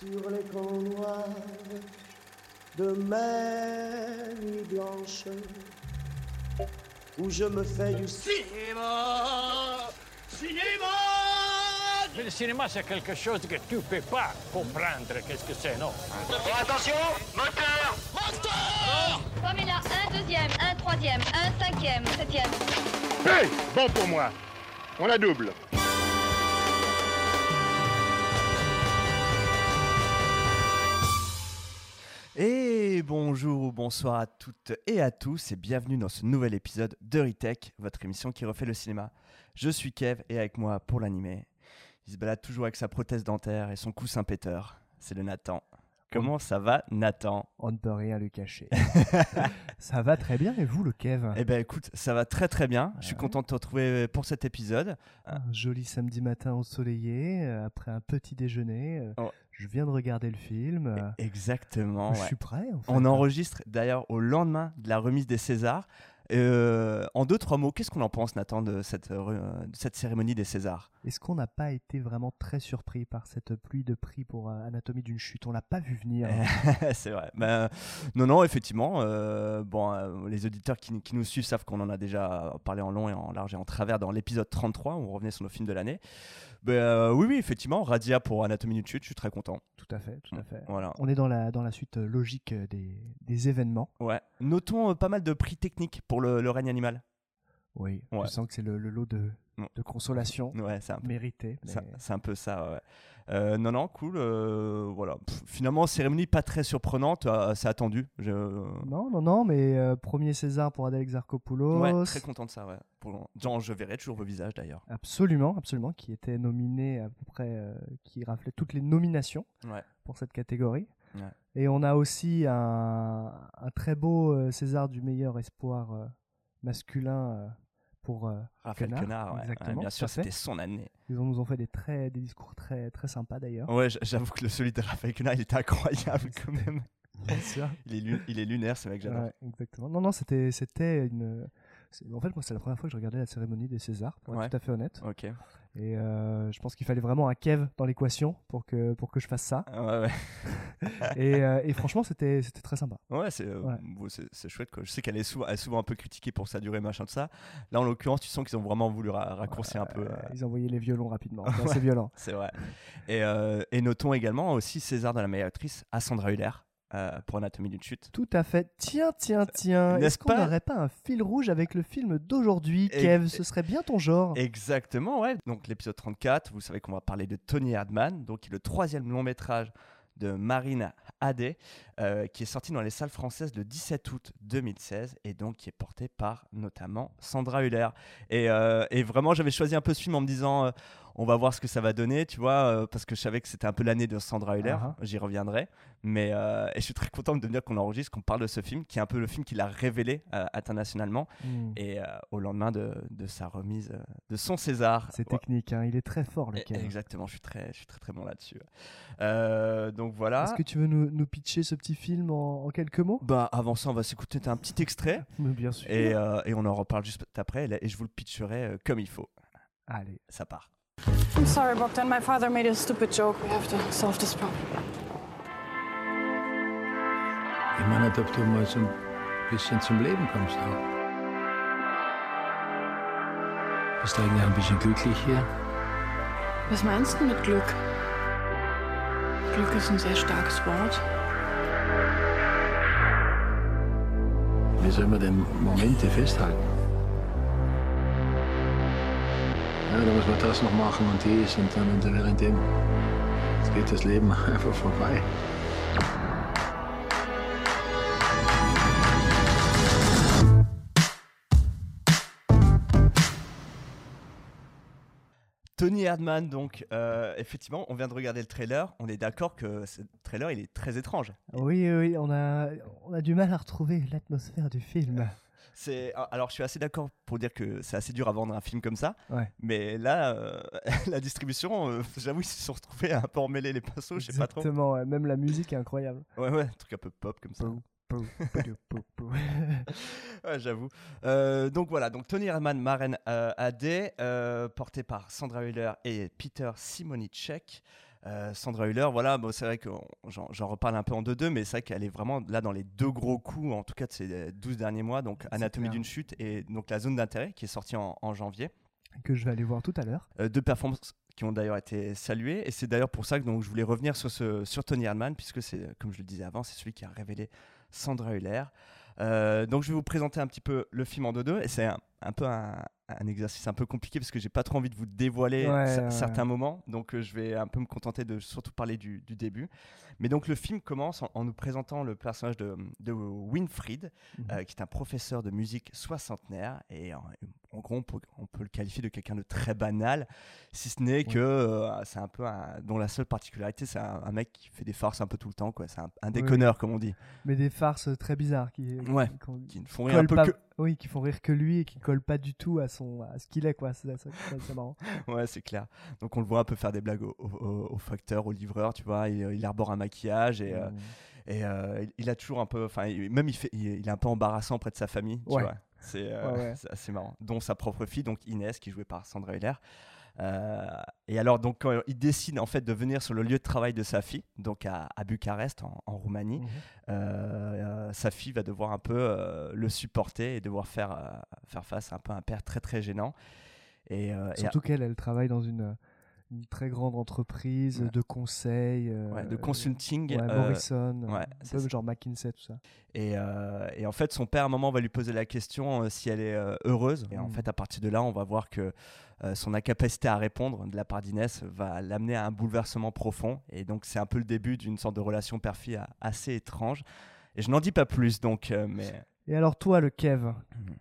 sur les camps noirs de mes nuits blanches où je me fais du Cinéma Cinéma Mais le cinéma, c'est quelque chose que tu peux pas comprendre. Qu'est-ce que c'est, non? Attention Moteur Comme il a un deuxième, un troisième, un cinquième, septième. Hey Bon pour moi. On la double. Et bonjour ou bonsoir à toutes et à tous et bienvenue dans ce nouvel épisode de Retech, votre émission qui refait le cinéma. Je suis Kev et avec moi pour l'animer, il se balade toujours avec sa prothèse dentaire et son coussin péteur. C'est le Nathan. Comment ça va Nathan? On ne peut rien lui cacher. ça va très bien et vous le Kev? Eh ben écoute, ça va très très bien. Je suis Ouais. content de te retrouver pour cet épisode. Un joli samedi matin ensoleillé, euh, après un petit déjeuner. euh, Oh. Je viens de regarder le film. euh, Exactement. Je ouais. suis prêt. En fait. On enregistre d'ailleurs au lendemain de la remise des Césars. Euh, en deux, trois mots, qu'est-ce qu'on en pense, Nathan, de cette, euh, de cette cérémonie des Césars? Est-ce qu'on n'a pas été vraiment très surpris par cette pluie de prix pour euh, Anatomie d'une chute? On l'a pas vu venir. C'est vrai. Ben, non, non, effectivement. bon, les auditeurs qui, qui nous suivent savent qu'on en a déjà parlé en long et en large et en travers dans l'épisode 33 où on revenait sur nos films de l'année. Euh, oui, oui, effectivement. Radia pour Anatomie d'une chute, je suis très content. Tout à fait, tout à fait. Voilà. On est dans la, dans la suite euh, logique euh, des, des événements. Ouais. Notons euh, pas mal de prix techniques pour le, le règne animal. Oui, Ouais. je sens que c'est le, le lot de, Mm. De consolation Ouais, c'est un peu mérité. Ça- mais- C'est un peu ça, ouais. Euh, non, non, cool. euh, voilà. Pff, finalement, cérémonie pas très surprenante, euh, c'est attendu. Je... Non, non, non, mais premier César pour Adèle Exarchopoulos. Ouais, très content de ça, ouais. Pour... Genre, je verrai toujours vos visages d'ailleurs. Absolument, absolument, qui était nominé à peu près, qui raflait toutes les nominations Ouais. pour cette catégorie. Et on a aussi un, un très beau César du meilleur espoir masculin pour euh, Raphaël Quenard, Quenard, ouais. exactement, Ouais, bien sûr, c'était son année. ils ont- nous ont fait des, très, des discours très, très sympas d'ailleurs. Ouais, j'avoue que le celui de Raphaël Quenard, il était incroyable quand même. Bien sûr. Il est, il est lunaire, ce mec, j'adore. Ouais, exactement. Non, non, c'était, c'était une. En fait, moi, c'est la première fois que je regardais la cérémonie des Césars, pour être tout à fait honnête. Ok. Et euh, je pense qu'il fallait vraiment un Kev dans l'équation pour que, pour que je fasse ça. Ouais, ouais. et, euh, et franchement, c'était, très sympa. Ouais, c'est euh, Ouais. c'est- chouette. Quoi. Je sais qu'elle est, souvent, elle est souvent un peu critiquée pour sa durée, machin de ça. Là, en l'occurrence, tu sens qu'ils ont vraiment voulu ra- raccourcir un peu. Ils envoyaient les violons rapidement. C'est violent. C'est vrai. Et, et notons également aussi César de la meilleure actrice à Sandra Huller euh, pour Anatomie d'une chute. Tout à fait. Tiens, tiens, tiens. N'est-ce Est-ce qu'on pas n'aurait pas un fil rouge avec le film d'aujourd'hui, Et- Kev Ce serait bien ton genre. Exactement, ouais. Donc l'épisode 34, vous savez qu'on va parler de Tony Hardman, donc qui est le troisième long métrage de Marine Hadé, euh, qui est sorti dans les salles françaises le 17 août 2016 et donc qui est porté par notamment Sandra Huller. Et, euh, et vraiment, j'avais choisi un peu ce film en me disant, euh, on va voir ce que ça va donner, tu vois, euh, parce que je savais que c'était un peu l'année de Sandra Huller. Ah J'y reviendrai. Mais euh, et je suis très content de dire qu'on enregistre, qu'on parle de ce film, qui est un peu le film qui l'a révélé euh, internationalement Hmm. et euh, au lendemain de, de sa remise de son César. C'est Ouais. technique, hein. il est très fort le Kev. Exactement, je suis très, je suis très très bon là-dessus. Donc voilà. Est-ce que tu veux nous, nous pitcher ce petit film en, en quelques mots? Bah avant ça, on va s'écouter un petit extrait Mais Bien sûr. et, et on en reparle juste après et, là- et je vous le pitcherai comme il faut. Allez. Ça part. I'm sorry, Bogdan. My father made a stupid joke. We have to solve this problem. Ich meine, ob du mal so ein bisschen zum Leben kommst auch. Bist du eigentlich ein bisschen glücklich hier? Was meinst du mit Glück? Glück ist ein sehr starkes Wort. Wie soll man denn Momente festhalten? Ja, da muss man das noch machen und dies und dann und währenddem jetzt geht das Leben einfach vorbei. Tony Hardman, donc euh, effectivement, on vient de regarder le trailer. On est d'accord que ce trailer, il est très étrange. Oui, oui, on a, on a du mal à retrouver l'atmosphère du film. C'est alors je suis assez d'accord pour dire que c'est assez dur à vendre un film comme ça. Ouais. Mais là, euh, la distribution, euh, j'avoue, ils se sont retrouvés un peu emmêlés les pinceaux. Je sais pas trop. Exactement, ouais. même la musique est incroyable. Ouais, ouais, un truc un peu pop comme ça. Ouais, j'avoue. Euh, donc voilà, donc Tony Herman, Maren AD, porté par Sandra Hüller et Peter Simonicek. Euh, Sandra Hüller, voilà, bon, c'est vrai que j'en reparle un peu en deux-deux, mais c'est vrai qu'elle est vraiment là dans les deux gros coups, en tout cas de ces 12 derniers mois, donc Anatomie d'une chute et donc La Zone d'intérêt qui est sortie en, en janvier. Que je vais aller voir tout à l'heure. Euh, deux performances qui ont d'ailleurs été saluées, et c'est d'ailleurs pour ça que donc, je voulais revenir sur, ce, sur Tony Erdmann, puisque c'est, comme je le disais avant, c'est celui qui a révélé Sandra Hüller. Euh, donc je vais vous présenter un petit peu le film en deux-deux, et c'est un, un peu un, un exercice un peu compliqué parce que j'ai pas trop envie de vous dévoiler Ouais, cer- ouais, certains moments, donc euh, je vais un peu me contenter de surtout parler du, du début. Mais donc le film commence en, en nous présentant le personnage de, de Winfried, Mhm. euh, qui est un professeur de musique soixantenaire, et en, en gros on peut, on peut le qualifier de quelqu'un de très banal, si ce n'est que euh, c'est un peu un, dont la seule particularité c'est un, un mec qui fait des farces un peu tout le temps, quoi. C'est un, un déconneur comme on dit, Mais des farces très bizarres qui, qui- Ouais, qui ne font rire un peu pas- que, Oui, qui font rire que lui et qui collent pas du tout à, son, à ce qu'il est, quoi. C'est marrant. Ouais, c'est clair. Donc on le voit un peu faire des blagues au, au- au facteur, au livreur, tu vois. Il, il arbore un maquillage et, euh, Mm. et euh, il- a toujours un peu, enfin, même il, fait, il, il est un peu embarrassant auprès de sa famille, tu Ouais. vois. C'est euh, Ouais, ouais. c'est assez marrant. Dont sa propre fille, donc Inès, qui est jouée par Sandra Hüller. Euh, et alors, donc, quand il décide en fait de venir sur le lieu de travail de sa fille, donc à, à Bucarest, en, en Roumanie, Mhm. euh, euh, sa fille va devoir un peu le supporter et devoir faire, faire face à un peu un père très très gênant. Et, euh, et Surtout qu'elle, elle travaille dans une, une très grande entreprise Ouais. de conseil. ouais, de euh, consulting. Ouais, euh, Morrison, un peu genre McKinsey, tout ça. Et, euh, et en fait, son père, à un moment, va lui poser la question euh, si elle est euh, heureuse. Et en Mm. fait, à partir de là, on va voir que euh, son incapacité à répondre de la part d'Inès va l'amener à un bouleversement profond. Et donc, c'est un peu le début d'une sorte de relation père-fille assez étrange. Et je n'en dis pas plus, donc, euh, mais Et alors, toi, le Kev, Mhm.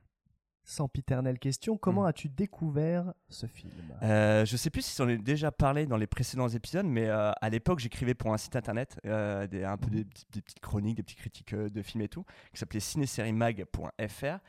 Sans piternelle question, comment Mhm. as-tu découvert ce film? Euh, je sais plus si j'en ai déjà parlé dans les précédents épisodes, mais euh, à l'époque, j'écrivais pour un site internet euh, des, un peu des, petits- des petites chroniques, des petites critiques euh, de films et tout, qui s'appelait cinésériemag.fr.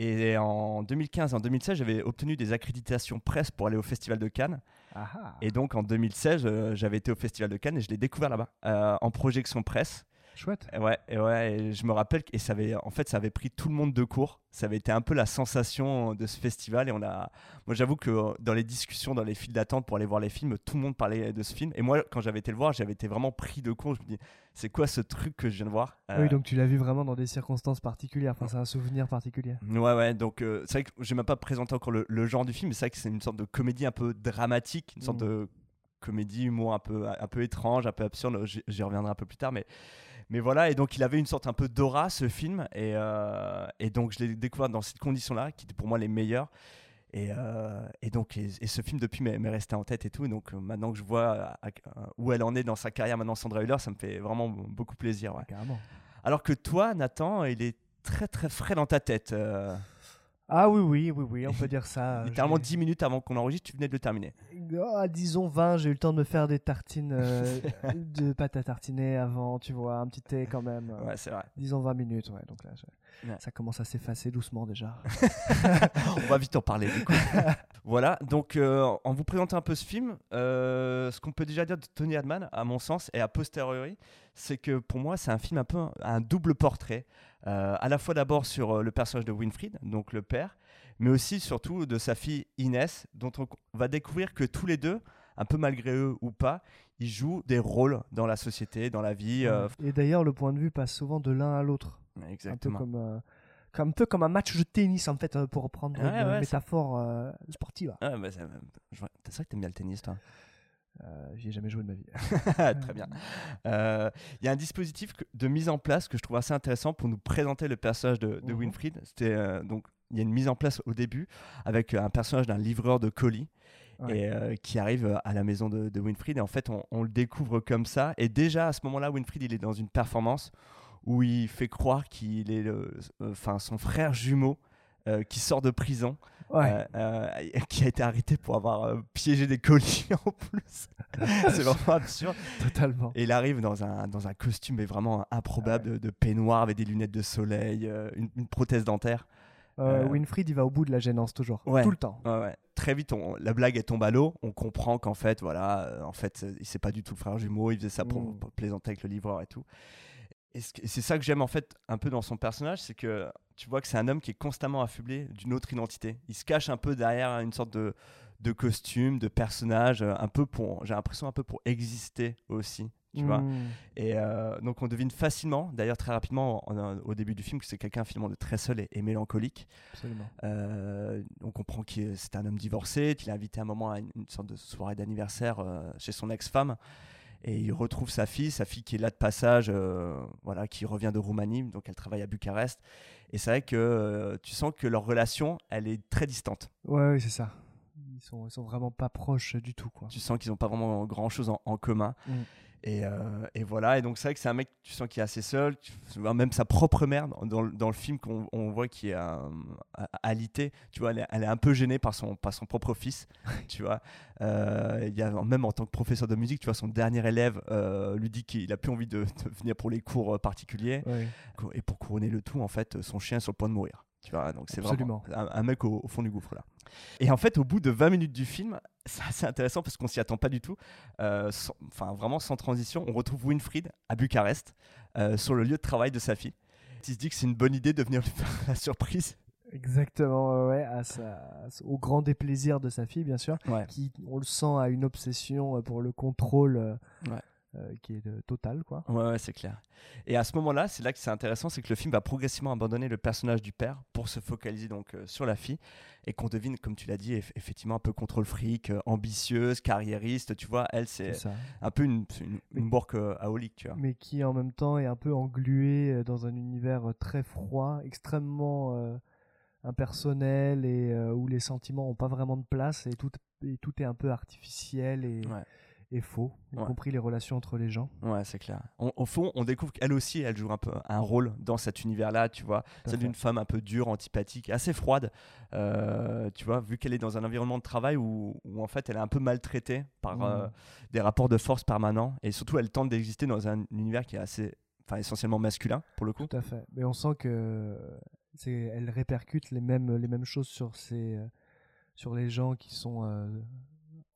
Et en 2015 et en 2016, j'avais obtenu des accréditations presse pour aller au Festival de Cannes. Ah ah, Et donc en 2016, euh, j'avais été au Festival de Cannes et je l'ai découvert là-bas, en projection presse. Chouette. Et ouais, et ouais, et je me rappelle que et ça avait, en fait, ça avait pris tout le monde de court. Ça avait été un peu la sensation de ce festival. Et on a, moi, j'avoue que dans les discussions, dans les files d'attente pour aller voir les films, tout le monde parlait de ce film. Et moi, quand j'avais été le voir, j'avais été vraiment pris de court. Je me dis, c'est quoi ce truc que je viens de voir? Euh, Oui, donc tu l'as vu vraiment dans des circonstances particulières. Enfin, c'est un souvenir particulier. Ouais, ouais, donc euh, c'est vrai que je n'ai même pas présenté encore le, le genre du film, mais c'est vrai que c'est une sorte de comédie un peu dramatique, une sorte Mm. de comédie, humour un peu, un peu étrange, un peu absurde, j'y j'y reviendrai un peu plus tard, mais, mais voilà, et donc il avait une sorte un peu d'aura ce film, et, euh, et donc je l'ai découvert dans ces conditions-là, qui étaient pour moi les meilleures. Et, euh, et donc, et, et ce film depuis m'est resté en tête et tout. Donc, euh, maintenant que je vois à- à- où elle en est dans sa carrière, maintenant Sandra Hüller, ça me fait vraiment beaucoup plaisir. ouais. Carrément. Alors que toi, Nathan, il est très très frais dans ta tête. euh, Ah oui, oui, oui, oui, on peut dire ça. Littéralement J'ai- 10 minutes avant qu'on enregistre, tu venais de le terminer. Ah, disons 20, j'ai eu le temps de me faire des tartines euh, de pâte à tartiner avant, tu vois, un petit thé quand même. euh, Ouais, c'est vrai. Disons 20 minutes, ouais. Donc là, je- Ouais. ça commence à s'effacer doucement déjà. On va vite en parler du coup. Voilà, donc euh, en vous présentant un peu ce film, euh, ce qu'on peut déjà dire de Tony Hadman, à mon sens, et a posteriori, c'est que pour moi, c'est un film un peu un, un double portrait. Euh, à la fois d'abord sur le personnage de Winfried, donc le père, mais aussi surtout de sa fille Inès, dont on va découvrir que tous les deux, un peu malgré eux ou pas, ils jouent des rôles dans la société, dans la vie. Et d'ailleurs, le point de vue passe souvent de l'un à l'autre. Un peu exactement. comme, un peu comme un match de tennis, en fait, euh, pour reprendre Ouais, une ouais, métaphore euh, sportive. Ah, bah, c'est vrai que t'aimes bien le tennis, toi? Euh, J'y ai jamais joué de ma vie. Très bien. Euh, Il y a un dispositif de mise en place que je trouve assez intéressant pour nous présenter le personnage de, de Mhm. Winfried. C'était euh, donc il y a une mise en place au début avec un personnage d'un livreur de colis. Ouais. Et euh, qui arrive à la maison de, de Winfried et en fait on, on le découvre comme ça et déjà à ce moment-là Winfried il est dans une performance où il fait croire qu'il est le- euh, enfin son frère jumeau euh, qui sort de prison Ouais. euh, euh, qui a été arrêté pour avoir piégé des colis en plus. c'est vraiment absurde. Totalement. Et il arrive dans un, dans un costume mais vraiment improbable de, de peignoir avec des lunettes de soleil, une, une prothèse dentaire. Winfried, il va au bout de la gênance toujours. Ouais. Tout le temps. Très vite, on- la blague elle tombe à l'eau. On comprend qu'en fait, voilà, en fait, il c'est pas du tout le frère jumeau. Il faisait ça pour, Mm. pour plaisanter avec le livreur et tout. Et c'est ça que j'aime en fait un peu dans son personnage, c'est que tu vois que c'est un homme qui est constamment affublé d'une autre identité. Il se cache un peu derrière une sorte de, de costumes, de personnages, euh, un peu pour, j'ai l'impression un peu pour exister aussi, tu vois. Mm. Et euh, donc on devine facilement, d'ailleurs très rapidement en- en- au début du film, que c'est quelqu'un finalement de très seul et, et mélancolique. Absolument. Euh, on comprend que c'est un homme divorcé, qu'il est invité à un moment à une, une sorte de soirée d'anniversaire euh, chez son ex-femme. Et il retrouve sa fille, sa fille qui est là de passage, euh, voilà, qui revient de Roumanie, donc elle travaille à Bucarest. Et c'est vrai que euh, tu sens que leur relation, elle est très distante. Ouais, ouais, c'est ça. Ils sont, ils sont vraiment pas proches du tout, quoi. Tu sens qu'ils n'ont pas vraiment grand-chose en, en commun. Mm. Et, euh, et voilà, et donc c'est vrai que c'est un mec, tu sens qu'il est assez seul, tu vois même sa propre mère dans, le- dans le film qu'on on voit qui est euh, alité, tu vois, elle est, elle est un peu gênée par son, par son propre fils, tu vois. Euh, y a, même en tant que professeur de musique, tu vois, son dernier élève euh, lui dit qu'il a plus envie de, de venir pour les cours euh, particuliers. Ouais. Et pour couronner le tout, en fait, son chien est sur le point de mourir. Tu vois, donc c'est vraiment un, un mec au, au fond du gouffre là. Et en fait, au bout de 20 minutes du film, c'est assez intéressant parce qu'on s'y attend pas du tout. euh, sans- Enfin, vraiment sans transition, on retrouve Winfried à Bucarest euh, sur le lieu de travail de sa fille. Il se dit que c'est une bonne idée de venir lui faire la surprise. Exactement, ouais, à sa- au grand déplaisir de sa fille, bien sûr, Ouais. qui, on le sent, a une obsession euh, pour le contrôle Ouais. Euh, qui est euh, total, quoi. Ouais, ouais, c'est clair. Et à ce moment-là, c'est là que c'est intéressant, c'est que le film va progressivement abandonner le personnage du père pour se focaliser donc euh, sur la fille et qu'on devine, comme tu l'as dit, eff- effectivement un peu contrôle fric, euh, ambitieuse, carriériste. Tu vois, elle c'est un peu une, une, une borque euh, aolique, tu vois. Mais qui en même temps est un peu englué euh, dans un univers très froid, extrêmement impersonnel et où les sentiments n'ont pas vraiment de place et tout, et tout est un peu artificiel et, Ouais. Et faux, y Ouais. compris les relations entre les gens. Ouais, c'est clair. On- au fond, on découvre qu'elle aussi, elle joue un peu un rôle dans cet univers-là, tu vois. Celle d'une femme un peu dure, antipathique, assez froide, euh, tu vois, vu qu'elle est dans un environnement de travail où, où, en fait elle est un peu maltraitée par euh, des rapports de force permanents et surtout elle tente d'exister dans un univers qui est assez, enfin essentiellement masculin pour le coup. Tout à fait. Mais on sent que c'est, elle répercute les mêmes, les mêmes choses sur ces, euh, sur les gens qui sont euh,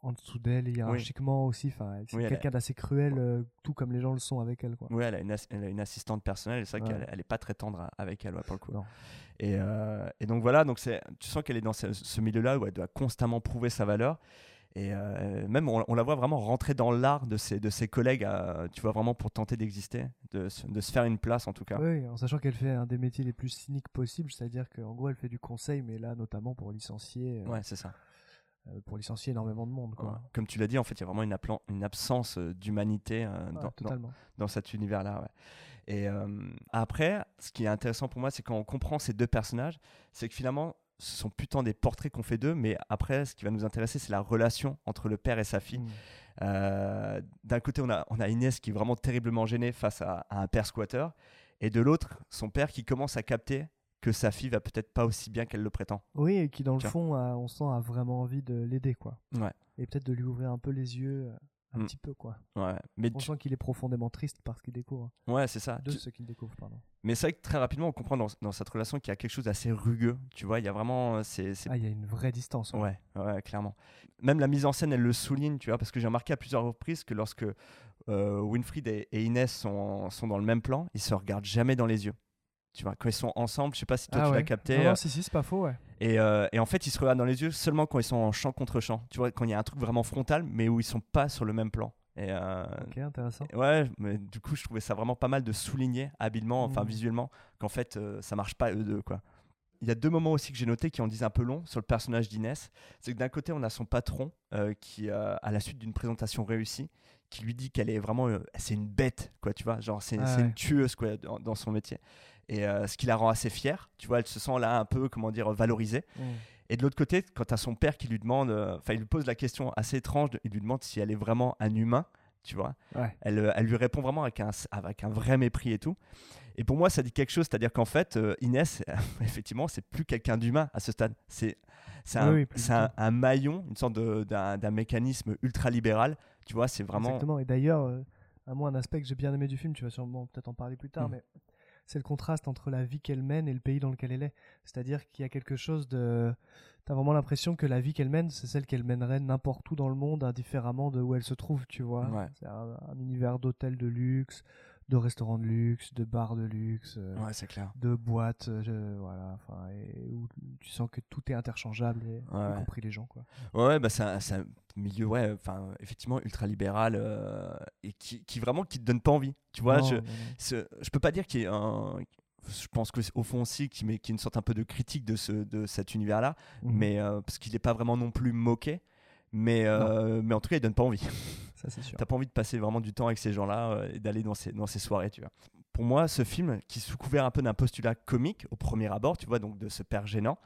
en dessous d'elle hiérarchiquement aussi. Enfin, c'est Oui, quelqu'un d'assez cruel, euh, tout comme les gens le sont avec elle, quoi. Oui, elle a une, ass- elle a une assistante personnelle c'est vrai Ouais. qu'elle elle est pas très tendre à- avec elle ouais, pour le coup. Et, euh, et donc voilà, donc tu sens qu'elle est dans ce, ce milieu-là où elle doit constamment prouver sa valeur. Et euh, même, on, on la voit vraiment rentrer dans l'art de ses, de ses collègues, tu vois, vraiment pour tenter d'exister, de, se- de se faire une place en tout cas. Oui, en sachant qu'elle fait un des métiers les plus cyniques possibles, c'est-à-dire qu'en gros, elle fait du conseil, mais là, notamment pour licencier, euh, Ouais, c'est ça. Euh, pour licencier énormément de monde, quoi. Ouais. Comme tu l'as dit, en fait, il y a vraiment une, absence euh, d'humanité euh, Ouais, dans, dans, totalement. dans cet univers-là. ouais. Et euh, après, ce qui est intéressant pour moi, c'est quand on comprend ces deux personnages, c'est que finalement, ce sont putain des portraits qu'on fait d'eux, mais après, ce qui va nous intéresser, c'est la relation entre le père et sa fille. Mm. Euh, D'un côté, on a, on a Inès qui est vraiment terriblement gênée face à, à un père squatter, et de l'autre, son père qui commence à capter que sa fille va peut-être pas aussi bien qu'elle le prétend. Oui, et qui, dans le Tiens. fond, a- on sent a vraiment envie de l'aider, quoi. Ouais. Et peut-être de lui ouvrir un peu les yeux, euh, un Mm. petit peu, quoi. Ouais, mais On tu- sent qu'il est profondément triste parce qu'il découvre. ouais, c'est ça. De Tu- ce qu'il découvre, pardon. Mais c'est vrai que très rapidement, on comprend dans, dans cette relation qu'il y a quelque chose d'assez rugueux. Tu vois, il y a vraiment. euh, C'est, c'est- Ah, il y a une vraie distance. ouais. Ouais, ouais, clairement. Même la mise en scène, elle le souligne, tu vois, parce que j'ai remarqué à plusieurs reprises que lorsque euh, Winfried et, et Inès sont, sont dans le même plan, ils se regardent jamais dans les yeux. Tu vois, quand ils sont ensemble, je sais pas si toi Ah tu ouais. l'as capté. Non, non, euh, si, si, c'est pas faux, ouais. et, euh, et en fait, ils se regardent dans les yeux seulement quand ils sont en champ contre champ. Tu vois, quand il y a un truc vraiment frontal, mais où ils sont pas sur le même plan. Et euh, Ok, intéressant. ouais, mais du coup, je trouvais ça vraiment pas mal de souligner habilement, enfin Mhm. visuellement, qu'en fait, euh, ça marche pas eux deux, quoi. Il y a deux moments aussi que j'ai notés qui en disent un peu long sur le personnage d'Inès. C'est que d'un côté, on a son patron qui, à la suite d'une présentation réussie, qui lui dit qu'elle est vraiment, c'est une bête, quoi, tu vois, genre c'est Ah ouais. une tueuse, quoi, dans, dans son métier. Et euh, ce qui la rend assez fière, tu vois, elle se sent là un peu, comment dire, valorisée. Mm. Et de l'autre côté, quand tu as son père qui lui demande, euh, enfin, il lui pose la question assez étrange, de- il lui demande si elle est vraiment un humain, tu vois. Ouais. Elle, euh, elle lui répond vraiment avec un, avec un vrai mépris et tout. Et pour moi, ça dit quelque chose, c'est-à-dire qu'en fait, Inès, effectivement, c'est plus quelqu'un d'humain à ce stade. C'est c'est un, Oui, un, un maillon, une sorte d'un d'un mécanisme ultra-libéral. Tu vois, c'est vraiment. Exactement. Et d'ailleurs, euh, à moi, un aspect que j'ai bien aimé du film, tu vas sûrement peut-être en parler plus tard, Mm. mais c'est le contraste entre la vie qu'elle mène et le pays dans lequel elle est. C'est-à-dire qu'il y a quelque chose de. T'as vraiment l'impression que la vie qu'elle mène, c'est celle qu'elle mènerait n'importe où dans le monde, indifféremment de où elle se trouve, tu vois. Ouais. C'est un, un univers d'hôtels de luxe, de restaurants de luxe, de bars de luxe, euh, Ouais, c'est clair. de boîtes, euh, voilà, enfin, où tu sens que tout est interchangeable, et, Ouais, y compris les gens, quoi. Ouais, bah c'est un, milieu, ouais, enfin, effectivement, ultra libéral euh, et qui, qui vraiment qui te donne pas envie. Tu vois, Non, je, non, je peux pas dire qu'il y ait un. Je pense que au fond aussi, qu'il met, a une sorte un peu de critique de, ce, de cet univers-là, Mhm. mais euh, parce qu'il n'est pas vraiment non plus moqué. Mais, euh, mais en tout cas, il donne pas envie. Ça, c'est sûr. T'as pas envie de passer vraiment du temps avec ces gens-là euh, et d'aller dans ces, dans ces soirées, tu vois. Pour moi, ce film, qui sous couvert un peu d'un postulat comique au premier abord, tu vois, donc de ce père gênant,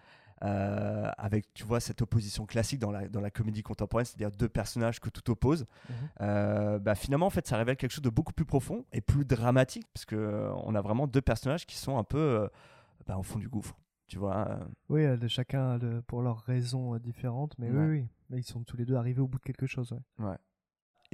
euh, avec, tu vois, cette opposition classique dans la, dans la comédie contemporaine, c'est-à-dire deux personnages que tout oppose, Mhm. euh, bah, finalement, en fait, ça révèle quelque chose de beaucoup plus profond et plus dramatique, parce que on a vraiment deux personnages qui sont un peu euh, bah, au fond du gouffre, tu vois. euh. Oui, de chacun de- pour leurs raisons différentes, mais Ouais. oui, oui, mais ils sont tous les deux arrivés au bout de quelque chose. ouais. Ouais.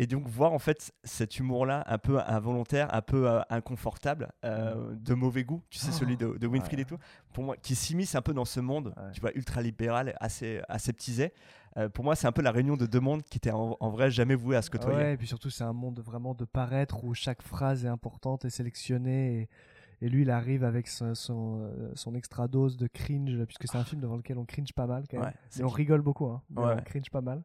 Et donc voir en fait cet humour-là un peu involontaire, un peu euh, inconfortable, euh, de mauvais goût, tu sais celui de, de Winfried Ouais. et tout, pour moi qui s'immisce un peu dans ce monde, Ouais. tu vois ultra libéral, assez aseptisé. Euh, pour moi c'est un peu la réunion de deux mondes qui étaient en, en vrai jamais voués à se côtoyer. Ouais, et puis surtout, c'est un monde vraiment de paraître où chaque phrase est importante et sélectionnée. Et, et lui, il arrive avec son, son, son extra dose de cringe, puisque c'est un film devant lequel on cringe pas mal quand même. Ouais, Et on rigole beaucoup, hein, mais on cringe pas mal.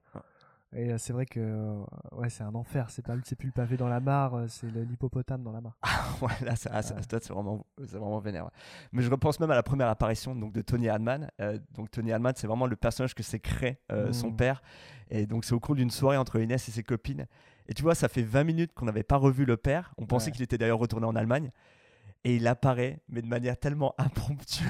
Et euh, c'est vrai que euh, ouais, c'est un enfer. C'est pas, c'est plus le pavé dans la mare, euh, c'est l'hippopotame dans la mare. ouais, là, ça, ah, ça- c'est vraiment, c'est vraiment vénère. ouais. Mais je repense même à la première apparition donc, de Tony Hadman. Euh, donc Tony Hadman, c'est vraiment le personnage que s'est créé euh, son Mm. père. Et donc c'est au cours d'une soirée entre Inès et ses copines. Et tu vois, ça fait 20 minutes qu'on n'avait pas revu le père. On pensait Ouais. qu'il était d'ailleurs retourné en Allemagne. Et il apparaît, mais de manière tellement impromptue.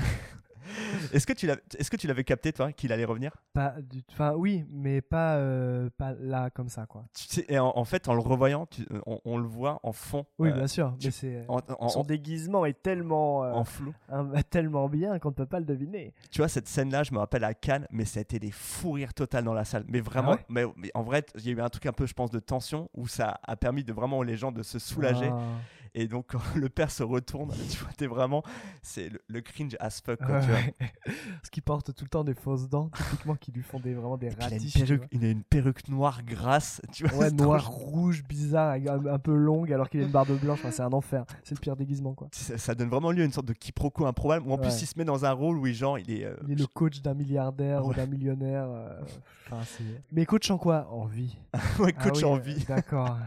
Est-ce que tu l'avais, est-ce que tu l'avais capté toi qu'il allait revenir? Pas du- Enfin, oui, mais pas, euh, pas là comme ça, quoi. Tu sais, et en, en fait, en le revoyant, tu- euh, on, on le voit en fond. Oui, euh, bien sûr. tu- Mais c'est en, en- son en- déguisement est tellement, euh, en flou. un- tellement bien qu'on ne peut pas le deviner. Tu vois, cette scène-là, je me rappelle à Cannes, mais ça a été des fous rires total dans la salle. Mais vraiment, Ah ouais? mais, mais en vrai, il y a eu un truc un peu, je pense, de tension où ça a permis de vraiment les gens de se soulager. Ah. Et donc, quand le père se retourne, tu vois, t'es vraiment, c'est le, le cringe as fuck, quoi, tu vois. Parce qu'il porte tout le temps des fausses dents, typiquement, qui lui font des, vraiment des puis, il, a une ratiches. perruque, il a une perruque noire grasse, tu vois. Ouais, c'est trop noir, chou- rouge, bizarre, un, un peu longue, alors qu'il a une barbe blanche. Enfin, c'est un enfer. C'est le pire déguisement, quoi. Ça, ça donne vraiment lieu à une sorte de quiproquo improbable où en plus il se met dans un rôle où il, genre, il est. euh, Il est le coach d'un milliardaire ou d'un millionnaire. euh, enfin, Mais coach en quoi? En vie. ouais, Ah coach oui, en euh, vie. D'accord.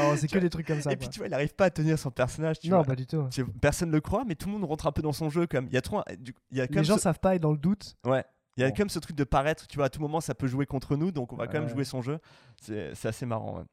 Oh, c'est que des trucs comme ça. Et puis tu vois, il arrive pas à tenir son personnage. Tu non, vois. pas du tout. Tu- Personne le croit, mais tout le monde rentre un peu dans son jeu quand même. Il y a trop, du- il y a quand Les même gens ce- savent pas et dans le doute. Ouais. Il y a Bon. quand même ce truc de paraître, tu vois, à tout moment ça peut jouer contre nous, donc on va quand même jouer son jeu. C'est c'est assez marrant. ouais.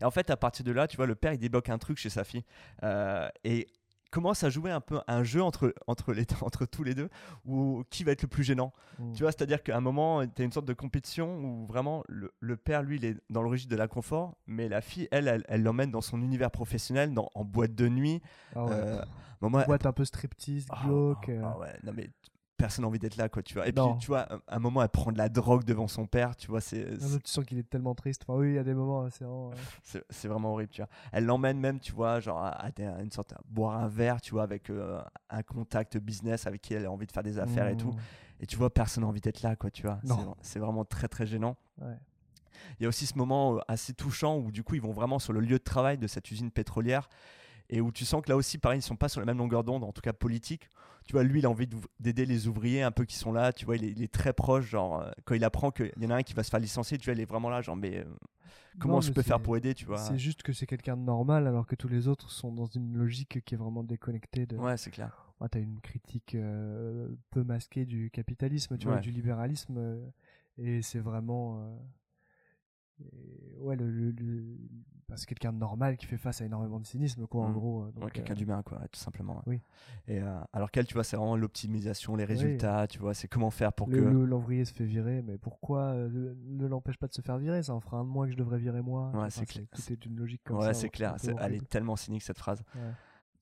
Et en fait, à partir de là, tu vois, le père il débloque un truc chez sa fille euh, et commence à jouer un peu un jeu entre, entre, les, entre tous les deux où qui va être le plus gênant. Mm. Tu vois, c'est-à-dire qu'à un moment, tu as une sorte de compétition où vraiment le, le père, lui, il est dans le registre de l'inconfort, mais la fille, elle, elle l'emmène dans son univers professionnel, dans, en boîte de nuit. Ah ouais. Euh, Boîte un peu striptease, ah, glauque. euh. ah ouais, non mais personne n'a envie d'être là quoi, tu vois. Et Non. puis tu vois, un, un moment elle prend de la drogue devant son père, tu vois, c'est tu sens qu'il est tellement triste. Enfin, oui, il y a des moments, c'est vraiment. euh, c'est vraiment horrible, tu vois. Elle l'emmène même, tu vois, genre à, à à une sorte à boire un verre, tu vois, avec euh, un contact business avec qui elle a envie de faire des affaires et tout. mm. Et tu vois, personne n'a envie d'être là quoi, tu vois. C'est vraiment très très gênant. Ouais. Il y a aussi ce moment euh, assez touchant où du coup ils vont vraiment sur le lieu de travail de cette usine pétrolière et où tu sens que là aussi pareil ils sont pas sur la même longueur d'onde en tout cas politique tu vois lui il a envie d'aider les ouvriers un peu qui sont là tu vois il est, il est très proche genre euh, quand il apprend qu'il y en a un qui va se faire licencier tu vois il est vraiment là genre mais euh, comment Non, je mais peux faire pour aider tu vois? C'est juste que c'est quelqu'un de normal, alors que tous les autres sont dans une logique qui est vraiment déconnectée de. ouais c'est clair Ouais, t'as une critique euh, peu masquée du capitalisme, tu vois, du libéralisme, et c'est vraiment. et ouais, le, le- le- c'est quelqu'un de normal qui fait face à énormément de cynisme, quoi, en Mm. gros. euh, donc, Ouais, quelqu'un euh, d'humain quoi tout simplement. Oui. et euh, alors qu'elle tu vois c'est vraiment l'optimisation les résultats tu vois c'est comment faire pour le- que le- L'ouvrier se fait virer, mais pourquoi euh, ne l'empêche pas de se faire virer? Ça en fera un de moins que je devrais virer moi. Ouais, Enfin, c'est clair. Tout est une logique comme ouais ça. c'est clair c'est- elle est tellement cynique cette phrase Ouais.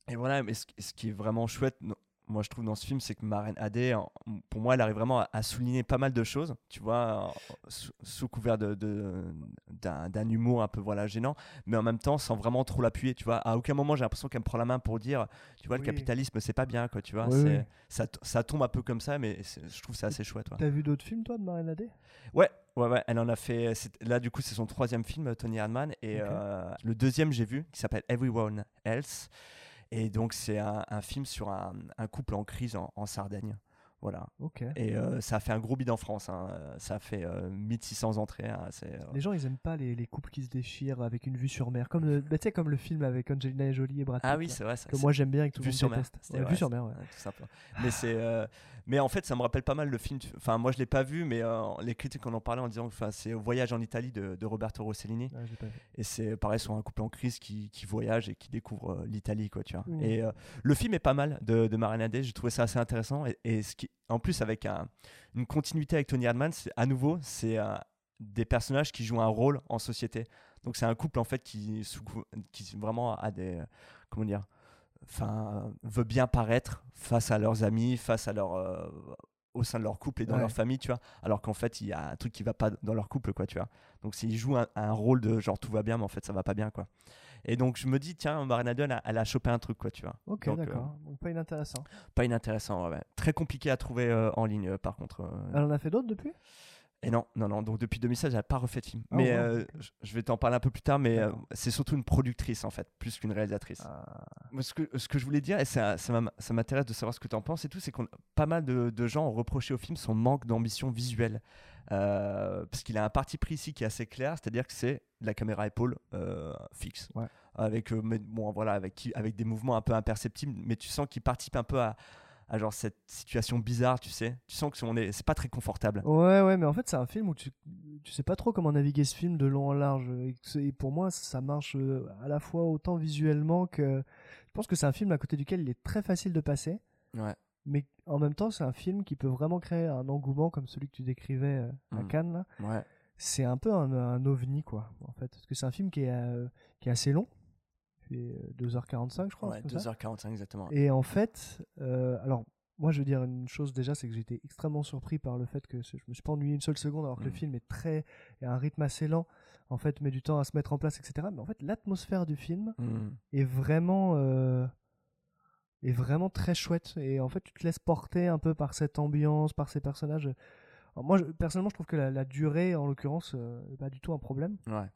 Et voilà, mais ce, ce qui est vraiment chouette, moi je trouve dans ce film, c'est que Marine Adé, pour moi, elle arrive vraiment à, à souligner pas mal de choses, tu vois, sous, sous couvert de, d'un, humour un peu voilà gênant, mais en même temps sans vraiment trop l'appuyer, tu vois. À aucun moment j'ai l'impression qu'elle me prend la main pour dire, tu vois, Oui. le capitalisme c'est pas bien, quoi, tu vois. Oui, c'est, oui. Ça, ça tombe un peu comme ça, mais je trouve que c'est assez chouette. ouais. T'as vu d'autres films, toi, de Marine Adé Ouais, ouais, ouais, elle en a fait. Là, du coup, c'est son troisième film, Tony Hardman. Et euh, le deuxième, j'ai vu, qui s'appelle Everyone Else. Et donc, c'est un, film sur un, couple en crise en Sardaigne. Voilà. Ok. Et euh, ça a fait un gros bid en France. hein. Ça a fait euh, 1600 entrées. hein. Euh, Les gens, ils aiment pas les, les couples qui se déchirent avec une vue sur mer. Comme le, bah, comme le film avec Angelina Jolie et Brad Pitt. Ah oui, c'est vrai. ça- Que moi, j'aime bien et que tout le Vue monde sur mer. Ouais, vue sur mer, ouais. tout simplement. Mais c'est, euh, mais en fait, ça me rappelle pas mal le film. Enfin, moi, je l'ai pas vu, mais les critiques en ont parlé en disant, enfin, c'est Voyage en Italie de, de Roberto Rossellini. Pas vu. Et c'est pareil sur un couple en crise qui, qui voyage et qui découvre l'Italie, quoi, tu vois. Mhm. Et le film est pas mal de, de Marina Day, j'ai trouvé ça assez intéressant. Et, et ce qui, en plus, avec un- une continuité avec Tony Hardman, c'est à nouveau, c'est euh, des personnages qui jouent un rôle en société. Donc c'est un couple en fait qui, sous cou- qui vraiment a des, comment dire, enfin, veut bien paraître face à leurs amis, face à leur, euh, au sein de leur couple et dans Ouais. leur famille, tu vois. Alors qu'en fait, il y a un truc qui va pas dans leur couple, quoi, tu vois. Donc s'ils jouent un, un rôle de genre tout va bien, mais en fait ça va pas bien, quoi. Et donc je me dis, tiens, Marina Dunn, elle, a- elle a chopé un truc, quoi, tu vois. Ok, euh, d'accord. Donc, pas inintéressant. pas inintéressant, ouais. Très compliqué à trouver euh, en ligne, euh, par contre. Elle en a fait d'autres depuis? Et non, non, non. Donc depuis 2016, elle n'a pas refait de film. Ah mais ouais, euh, je- vais t'en parler un peu plus tard, mais euh, c'est surtout une productrice, en fait, plus qu'une réalisatrice. Ah. Moi, ce, que, ce que je voulais dire, et ça, ça m'intéresse de savoir ce que tu en penses et tout, c'est qu'on pas mal de, de gens ont reproché au film son manque d'ambition visuelle. Euh, parce qu'il a un parti pris ici qui est assez clair, c'est-à-dire que c'est la caméra épaule fixe. Ouais. Avec, mais bon, voilà, avec, avec des mouvements un peu imperceptibles, mais tu sens qu'il participe un peu à, à genre cette situation bizarre, tu sais. Tu sens que c'est- est, pas très confortable. Ouais, ouais, mais en fait, c'est un film où tu, tu sais pas trop comment naviguer ce film de long en large. Et, pour moi, ça marche euh, à la fois autant visuellement que. Je pense que c'est un film à côté duquel il est très facile de passer. Ouais. Mais en même temps, c'est un film qui peut vraiment créer un engouement comme celui que tu décrivais euh, à Mm. Cannes. Là. Ouais. C'est un peu un, un ovni, quoi, en fait. Parce que c'est un film qui est, euh, qui est assez long. Fait euh, 2h45, je crois. Ouais, truc comme ça. 2h45 exactement. Et en fait, euh, alors moi je veux dire une chose déjà, c'est que j'ai été extrêmement surpris par le fait que je me suis pas ennuyé une seule seconde alors que le Mm. film est très, a un rythme assez lent, en fait met du temps à se mettre en place, etc. Mais en fait l'atmosphère du film Mm. est vraiment, euh, est vraiment très chouette et en fait tu te laisses porter un peu par cette ambiance, par ces personnages. Alors, moi je- personnellement je trouve que la, la durée en l'occurrence euh, est pas du tout un problème. Ouais.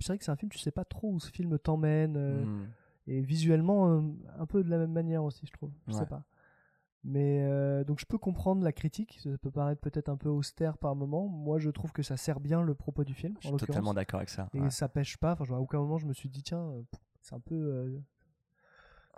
C'est vrai que c'est un film, tu sais pas trop où ce film t'emmène. euh, Mm. et visuellement euh, un peu de la même manière aussi je trouve je Ouais. sais pas mais euh, donc je peux comprendre la critique ça peut paraître peut-être un peu austère par moment moi je trouve que ça sert bien le propos du film Je suis totalement d'accord avec ça. et ça pêche pas enfin à aucun moment je me suis dit tiens c'est un peu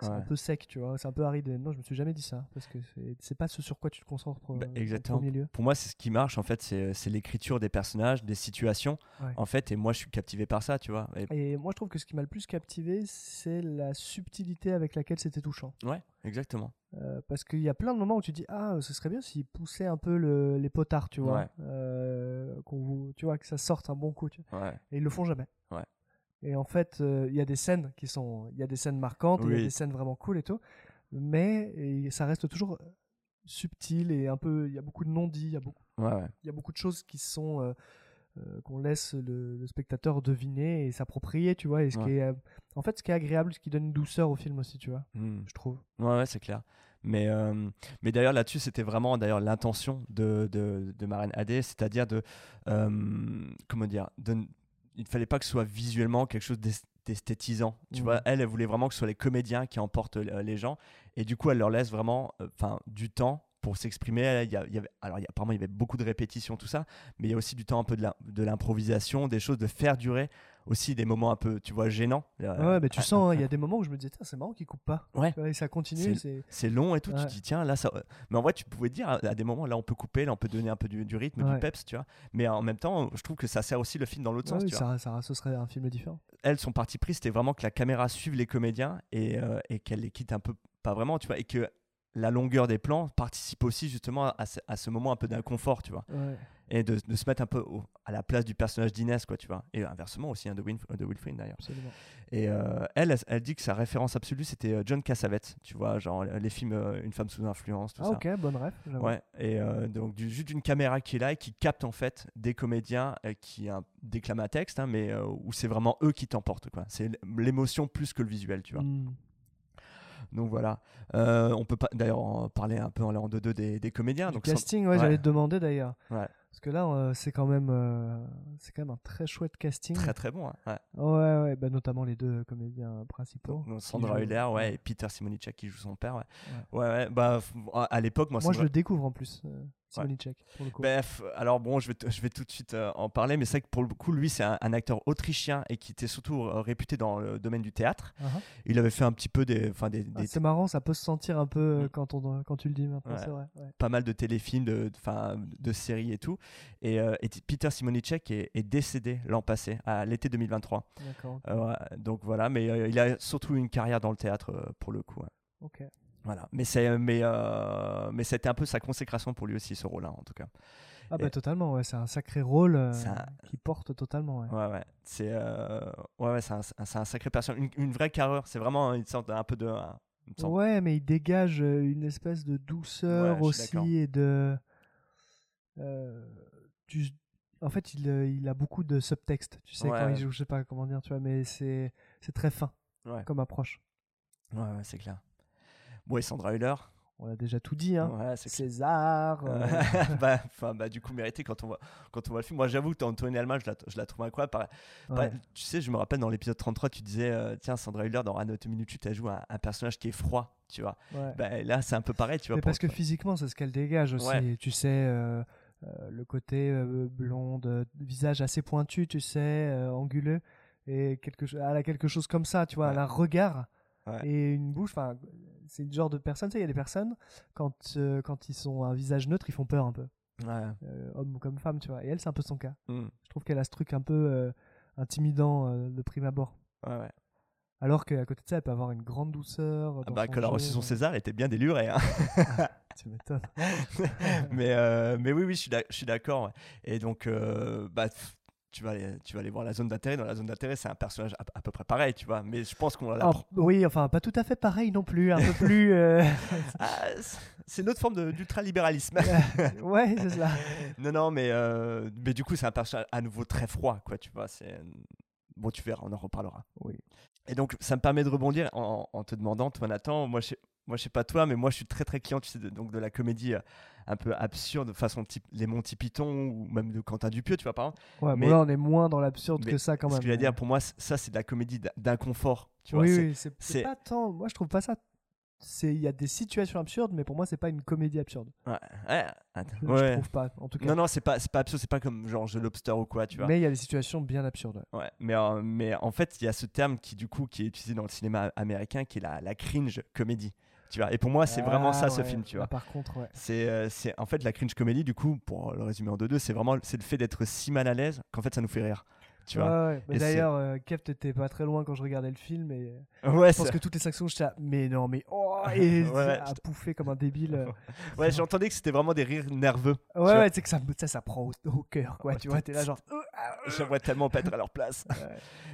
euh, c'est un peu sec tu vois c'est un peu aride non je me suis jamais dit ça parce que c'est- pas ce sur quoi tu te concentres Bah, euh, exactement. en premier lieu Pour moi, c'est ce qui marche en fait, c'est c'est l'écriture des personnages, des situations. Ouais. En fait, et moi, je suis captivé par ça, tu vois. Et- et moi je trouve que ce qui m'a le plus captivé c'est la subtilité avec laquelle c'était touchant Ouais, exactement. Euh, parce qu'il y a plein de moments où tu dis ah ce serait bien s'il poussait un peu le- les potards tu vois Ouais. Euh, qu'on tu vois que ça sorte un bon coup tu vois. Ouais. et ils le font jamais Ouais. Et en fait euh, il y a des scènes qui sont il y a des scènes marquantes il y a des scènes vraiment cool et tout mais et ça reste toujours subtil et un peu il y a beaucoup de non-dits il y a beaucoup Ouais, ouais. il y a beaucoup de choses qui sont euh, euh, qu'on laisse le, le spectateur deviner et s'approprier tu vois et ce Ouais. qui est euh, en fait ce qui est agréable ce qui donne une douceur au film aussi tu vois Mm. je trouve Ouais, c'est clair. Mais, euh, mais d'ailleurs, là-dessus, c'était vraiment d'ailleurs l'intention de, de, de Marine Adé, c'est-à-dire de. euh, comment dire de, Il ne fallait pas que ce soit visuellement quelque chose d'es- d'esthétisant. Tu vois, elle, elle voulait vraiment que ce soit les comédiens qui emportent euh, les gens. Et du coup, elle leur laisse vraiment euh, du temps pour s'exprimer. Il y a- il y avait, alors, il y a, apparemment, il y avait beaucoup de répétitions, tout ça. Mais il y a aussi du temps un peu de l'improvisation, des choses, de faire durer aussi des moments un peu, tu vois, gênants. Euh, Ouais, mais tu sens, hein, il y a des moments où je me disais, c'est marrant qu'il coupe pas. Ouais. Et ça continue. C'est- long et tout. Tu te dis, tiens, là, ça. Mais en vrai, tu pouvais dire à, des moments, là, on peut couper, là, on peut donner un peu du, du rythme, Ouais. du peps, tu vois. Mais en même temps, je trouve que ça sert aussi le film dans l'autre sens, oui, tu vois. ça, ça, ce serait un film différent. Elle, son parti pris, c'était vraiment que la caméra suive les comédiens et, euh, et qu'elle les quitte un peu, pas vraiment, tu vois, et que la longueur des plans participe aussi justement à ce, à ce moment un peu d'inconfort, tu vois. Ouais. et de, de se mettre un peu au- à la place du personnage d'Inès, quoi, tu vois. Et inversement aussi, hein, de, Winf- de d'ailleurs. Et euh, elle, elle, elle dit que sa référence absolue, c'était euh, John Cassavetes, tu vois, genre les films euh, Une femme sous influence, tout Ah ça. ok, bonne ref. Ouais, et euh, donc du, juste une caméra qui est là et qui capte en fait des comédiens euh, qui déclament un texte, hein, mais euh, où c'est vraiment eux qui t'emportent, quoi. C'est l'émotion plus que le visuel, tu vois. Hmm. Donc voilà. Euh, on peut pas d'ailleurs en parler un peu en l'air de deux des, des comédiens. Du donc sans- casting, ouais, j'allais te demander d'ailleurs. Ouais. Parce que là, euh, c'est quand même, euh, c'est quand même un très chouette casting. Très très bon. hein, ouais. Ouais, ouais, bah, notamment les deux comédiens principaux. Donc, Sandra Hüller, ouais, et Peter Simonicek qui joue son père, ouais. Ouais, ouais, bah à l'époque, moi, Moi, je le découvre en plus, Simonicek, pour le coup. Bref, alors bon, je vais, je vais tout de suite euh, en parler, mais c'est vrai que pour le coup, lui, c'est un, un acteur autrichien et qui était surtout euh, réputé dans le domaine du théâtre. Uh-huh. Il avait fait un petit peu des, enfin des, Ah, des- c'est marrant, ça peut se sentir un peu euh, quand, on, quand tu le dis maintenant, Mm. Ouais. c'est vrai. ouais. pas mal de téléfilms, de, enfin, de séries et tout. Et, Peter Simonicek est, est décédé l'an passé, à l'été 2023. D'accord, donc voilà, mais il a surtout une carrière dans le théâtre pour le coup. Ok. Voilà, mais c'est, mais, euh, mais c'était un peu sa consécration pour lui aussi ce rôle-là en tout cas. Ah bah Et- totalement, ouais, c'est un sacré rôle euh, un- qui porte totalement. Ouais. Ouais, ouais. C'est euh, ouais, ouais, c'est un, un sacré personnage. Une, une vraie carrure. C'est vraiment une sorte d'un peu de. un- sorte- Ouais, mais il dégage euh, une espèce de douceur Ouais, aussi et de. En fait, il, il a beaucoup de subtexte, tu sais, quand il joue, je sais pas comment dire, tu vois, mais c'est c'est très fin comme approche. Ouais, ouais, c'est clair. Bon, et Sandra Hüller On a déjà tout dit, hein. Ouais. César. euh, bah, bah, du coup, mérité quand on voit, quand on voit le film. Moi, j'avoue que Anthony Alma, je la, je la trouve incroyable. Ouais. tu sais, je me rappelle dans l'épisode 33, tu disais, euh, tiens, Sandra Hüller, dans Anatomy Minute, elle joue un, un personnage qui est froid, tu vois. Ouais. Bah, là, c'est un peu pareil, tu vois. Mais parce que physiquement, c'est ce qu'elle dégage aussi. Ouais. Tu sais, euh, euh, le côté blonde, visage assez pointu, tu sais, anguleux, et quelque chose, elle a quelque chose comme ça, tu vois, elle a un regard et une bouche. Enfin, c'est le genre de personne. Tu sais, il y a des personnes quand euh, quand ils sont un visage neutre, ils font peur un peu, Ouais. euh, homme comme femme, tu vois. Et elle, c'est un peu son cas. Mm. Je trouve qu'elle a ce truc un peu euh, intimidant de prime abord. Ouais, ouais. Alors qu'à côté de ça, elle peut avoir une grande douceur. Ah bah, quand elle a reçu son César, elle était bien délurée. Hein. Tu m'étonnes. mais, mais oui, oui, je suis d'accord. Et donc, bah, tu, vas aller, tu vas aller voir la zone d'intérêt. Dans la zone d'intérêt, c'est un personnage à, à peu près pareil, tu vois. Mais je pense qu'on l'a. Oh, oui, enfin, pas tout à fait pareil non plus, un peu plus. euh, Ah, c'est- une autre forme d'ultralibéralisme. ouais, c'est ça. non, non, mais, euh, mais du coup, c'est un personnage à nouveau très froid, quoi, tu vois. C'est... Bon, tu verras, on en reparlera. Oui. Et donc, ça me permet de rebondir en, en te demandant, toi, Nathan, moi, je sais, moi, je sais pas toi, mais moi, je suis très, très client, tu sais, de, donc, de la comédie euh, un peu absurde, façon type Les Monty Python ou même de Quentin Dupieux, tu vois, par exemple. Ouais, mais bon, là, on est moins dans l'absurde que ça quand Ce même. que je veux dire, pour moi, ça, c'est de la comédie d'inconfort. Tu vois, oui, c'est- oui, pas tant. Moi, je trouve pas ça. C'est il y a des situations absurdes, mais pour moi, c'est pas une comédie absurde. Ouais, ouais, attends, Je ouais. trouve pas, en tout cas. Non, non, c'est pas, pas absurde, c'est pas comme genre The Lobster ou quoi, tu vois. Mais il y a des situations bien absurdes. ouais. Ouais, mais, euh, mais en fait, il y a ce terme qui, du coup, qui est utilisé dans le cinéma américain, qui est la, la cringe comédie. Tu vois, et pour moi, c'est vraiment ça, Ah, ce film, tu vois. Par contre, ouais. C'est, euh, c'est en fait la cringe comédie, du coup, pour le résumer en deux deux, c'est vraiment c'est le fait d'être si mal à l'aise qu'en fait ça nous fait rire. Tu vois. Ouais, ouais. Mais c'est- D'ailleurs, euh, Kev, t'étais pas très loin quand je regardais le film. Et... Ouais, je pense que toutes les sections, j'étais là, mais non, mais oh, et Ouais, ouais, à pouffer comme un débile. Ouais, j'entendais que c'était vraiment des rires nerveux. Ouais, ouais, tu sais que ça, ça, ça prend au, au cœur, quoi. tu vois, t'es là, genre. J'aimerais tellement pas être à leur place.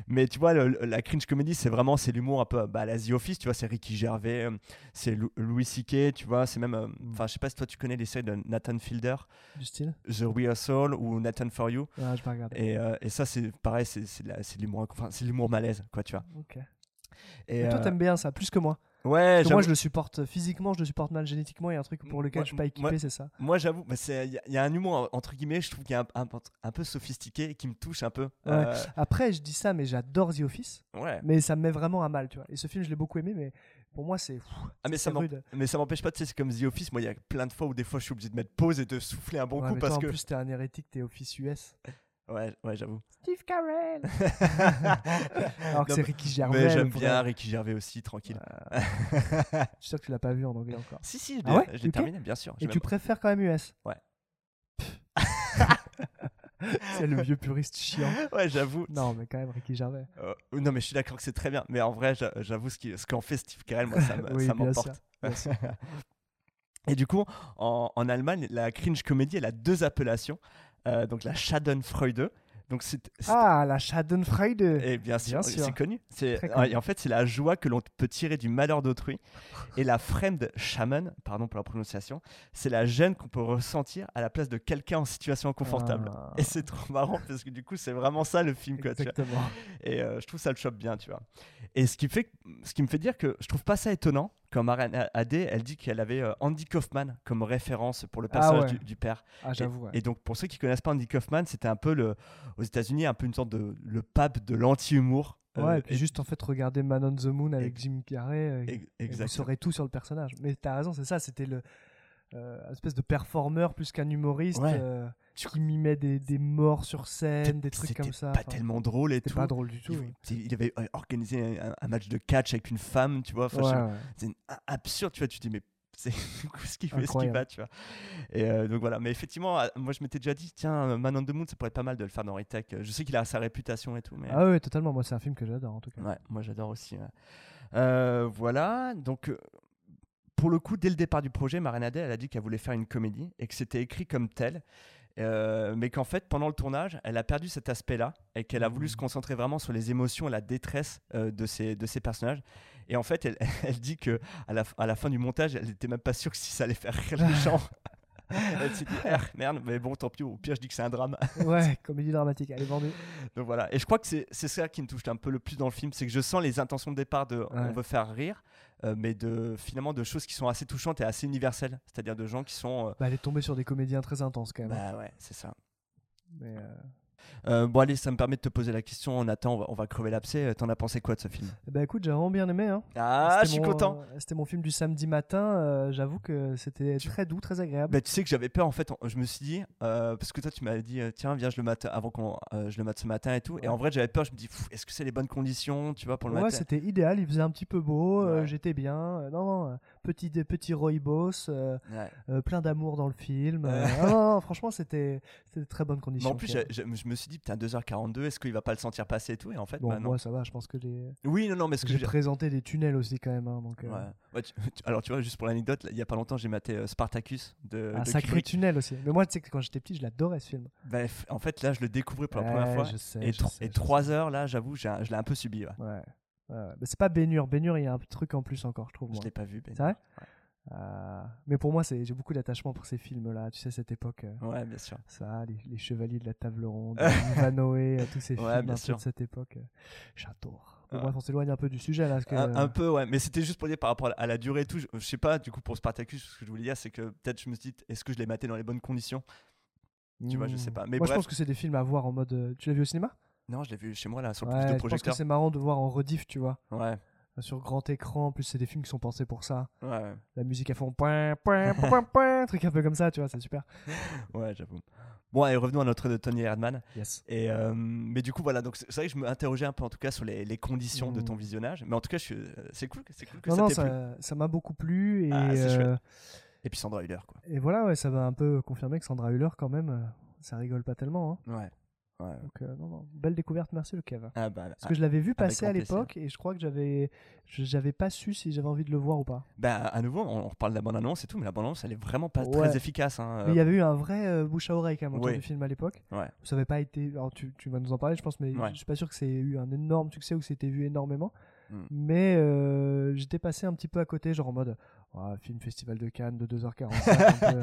Mais tu vois, le- la cringe comédie, c'est vraiment c'est l'humour un peu bah, à la The Office, tu vois, c'est Ricky Gervais, euh, c'est Lou- Louis C.K., tu vois, c'est même. euh, Enfin, je sais pas si toi tu connais les séries de Nathan Fielder, Du style? The Rehearsal ou Nathan For You. Ah, je vais regarder. Et, euh, et ça, c'est pareil, c'est de l'humour enfin, malaise, quoi, tu vois. Ok. Et, toi, euh, t'aimes bien ça, plus que moi. Ouais, moi, je le supporte physiquement, je le supporte mal génétiquement. Il y a un truc pour lequel Moi- je suis pas équipé, c'est ça. Moi, j'avoue, bah, il y, y a un humour, entre guillemets, je trouve qu'il a un, un- un peu sophistiqué et qui me touche un peu. Ouais. Euh, Après, je dis ça, mais j'adore The Office. Ouais. Mais ça me met vraiment à mal, tu vois. Et ce film, je l'ai beaucoup aimé, mais pour moi, c'est. Ah mais ça rude. mais ça m'empêche pas tu sais c'est comme The Office moi il y a plein de fois où des fois je suis obligé de mettre pause et de souffler un bon Ouais, coup mais parce toi, que En plus, t'es un hérétique, t'es Office US. ouais ouais j'avoue Steve Carell Alors que c'est Ricky Gervais. mais j'aime bien vrai. Ricky Gervais aussi tranquille Je suis sûr que tu l'as pas vu en anglais encore. si si je Ah ouais je terminé bien sûr Et tu préfères quand même US Ouais. c'est le vieux puriste chiant. ouais j'avoue Non, mais quand même, Ricky Gervais. Euh, non mais je suis d'accord que c'est très bien mais en vrai j'a- j'avoue ce qu'en fait Steve Carell moi ça Oui, m'emporte sûr, bien sûr. et du coup en, en Allemagne la cringe comédie elle a deux appellations euh, donc la Schadenfreude. Donc c'est Ah, la Schadenfreude. et bien sûr, Bien sûr. c'est connu. C'est connu. et en fait c'est la joie que l'on peut tirer du malheur d'autrui. Et la Fremde Shaman, pardon pour la prononciation, c'est la gêne qu'on peut ressentir à la place de quelqu'un en situation inconfortable. Ah. Et c'est trop marrant parce que du coup c'est vraiment ça le film quoi. tu vois. Exactement. Et euh, je trouve ça le chope bien, tu vois. Et ce qui, fait, ce qui me fait dire que je trouve pas ça étonnant quand Marianne Adé, elle dit qu'elle avait euh, Andy Kaufman comme référence pour le Ah personnage ouais. du, du père. Ah, j'avoue. ouais. Et donc pour ceux qui connaissent pas Andy Kaufman, c'était un peu le, aux États-Unis un peu une sorte de le pape de l'anti-humour. Ouais, Euh, et puis juste en fait regarder Man on the Moon avec Jim Carrey, euh, ex- et vous saurez tout sur le personnage. Mais t'as raison, c'est ça, c'était le euh, espèce de performeur plus qu'un humoriste Ouais. euh, qui mimait des, des morts sur scène, des trucs C'était comme ça. pas enfin, tellement drôle et C'était tout. pas drôle du tout. Il, oui. il avait euh, organisé un, un match de catch avec une femme, tu vois. Enfin, Ouais, pas, c'est absurde, tu vois. Tu te dis, mais c'est ce qu'il fait, ce qu'il va, tu vois. Et euh, donc voilà. Mais effectivement, euh, moi je m'étais déjà dit, tiens, Man on the Moon, ça pourrait être pas mal de le faire dans Retech. Je sais qu'il a sa réputation et tout, mais Ah ouais, totalement. Moi, c'est un film que j'adore en tout cas. ouais, moi j'adore aussi. ouais. Euh, voilà. Donc. euh, Pour le coup, dès le départ du projet, Marinade, elle a dit qu'elle voulait faire une comédie et que c'était écrit comme tel, euh, mais qu'en fait, pendant le tournage, elle a perdu cet aspect-là et qu'elle a voulu se concentrer vraiment sur les émotions et la détresse euh, de, ses, de ses personnages. Et en fait, elle, elle dit que à la, à la fin du montage, elle n'était même pas sûre que si ça allait faire rire les gens. elle s'est dit, Ah, merde, mais bon, tant pis, au pire, je dis que c'est un drame. Ouais, comédie dramatique, elle est vendue. Donc voilà. Et je crois que c'est ça qui me touche un peu le plus dans le film, c'est que je sens les intentions de départ de on veut faire rire, euh, mais de finalement de choses qui sont assez touchantes et assez universelles. C'est-à-dire de gens qui sont. euh, Bah, elle est tombée sur des comédiens très intenses quand même. hein. bah ouais, c'est ça. Mais, euh, bon allez, ça me permet de te poser la question. Nathan, on va, on va crever l'abcès. Euh, T'en as pensé quoi de ce film? Bah écoute, j'ai vraiment bien aimé. Hein. Ah, je suis content. euh, C'était mon film du samedi matin. euh, J'avoue que c'était très doux, très agréable. Bah, tu sais que j'avais peur en fait. Je me suis dit parce que toi tu m'avais dit tiens viens je le mate avant qu'on je le mate ce matin et tout. Et Ouais. en vrai j'avais peur. Je me dis est-ce que c'est les bonnes conditions tu vois pour le Ouais, matin? c'était idéal. Il faisait un petit peu beau. Ouais. J'étais bien. non, non, petit, des petits Roybos, euh, Ouais. euh, plein d'amour dans le film. euh, ah non, non, franchement, c'était c'était de très bonnes Mais conditions. en plus, je me suis dit, putain, 2h42, est-ce qu'il va pas le sentir passer et tout Et en fait, bon, bah, non. moi ça va. Je pense que j'ai Oui, non, non, mais ce que je j'ai présenté des tunnels aussi quand même. hein, donc, Ouais. Ouais, tu- tu- alors, tu vois, juste pour l'anecdote, il y a pas longtemps, j'ai maté Spartacus de, un de sacré Kubrick. tunnel aussi. Mais moi, tu sais que quand j'étais petit, je l'adorais ce film. Bref, en fait, là, je le découvrais pour la première fois. je sais, et je tro- sais, et je 3 heures, là, j'avoue, je l'ai un peu subi. Ouais. C'est pas Bénur. Bénur, il y a un truc en plus encore, je trouve. Je l'ai pas vu. C'est vrai Euh, mais pour moi, j'ai beaucoup d'attachement pour ces films-là. Tu sais, cette époque. euh, Ouais, bien sûr. Ça, les, les Chevaliers de la Table Ronde, Ivanhoe, euh, tous ces Ouais, films un peu de cette époque. J'adore. Bon, Ouais. bref, on s'éloigne un peu du sujet là. Parce que, Un, un peu, ouais. Mais c'était juste pour dire par rapport à la durée et tout. Je, je sais pas, du coup, pour Spartacus, ce que je voulais dire, c'est que peut-être je me suis dit, est-ce que je l'ai maté dans les bonnes conditions? Tu vois, je sais hmm. pas. Mais moi, je pense que c'est des films à voir en mode. Tu l'as vu au cinéma? Non, je l'ai vu chez moi, là, sur le Ouais, je pense que c'est marrant de voir en rediff, tu vois. Ouais, Sur grand écran. En plus, c'est des films qui sont pensés pour ça. ouais. La musique à fond. Point, point, point, point, truc un peu comme ça, tu vois, c'est super. Ouais, j'avoue. Bon, allez, revenons à notre de Tony Erdmann. Yes. Et euh, mais du coup, voilà, donc c'est vrai que je me interrogeais un peu en tout cas sur les, les conditions de Mm. ton visionnage. Mais en tout cas, euh, c'est cool, c'est cool que Non, ça non, ça m'a beaucoup plu. Et, Ah, euh. Et puis Sandra Hüller, quoi. et voilà, ouais, ça m'a un peu confirmé que Sandra Hüller, quand même, ça rigole pas tellement. hein. Ouais. Ouais. Donc, euh, non, non, belle découverte, merci le Kev. Ah bah, Parce que je l'avais vu passer à l'époque et je crois que j'avais pas su si j'avais envie de le voir ou pas. bah, à nouveau, on, on reparle de la bande-annonce et tout, mais la bande-annonce, elle est vraiment pas Ouais. très efficace. Hein. Mais il y avait eu un vrai euh, bouche à oreille quand même autour Oui. du film à l'époque. Ouais. Ça avait pas été. Alors tu, tu vas nous en parler, je pense, mais je suis pas sûr que c'est eu un énorme succès ou que c'était vu énormément. Mm. Mais euh, j'étais passé un petit peu à côté, genre en mode Ah, film Festival de Cannes de 2h45. un peu.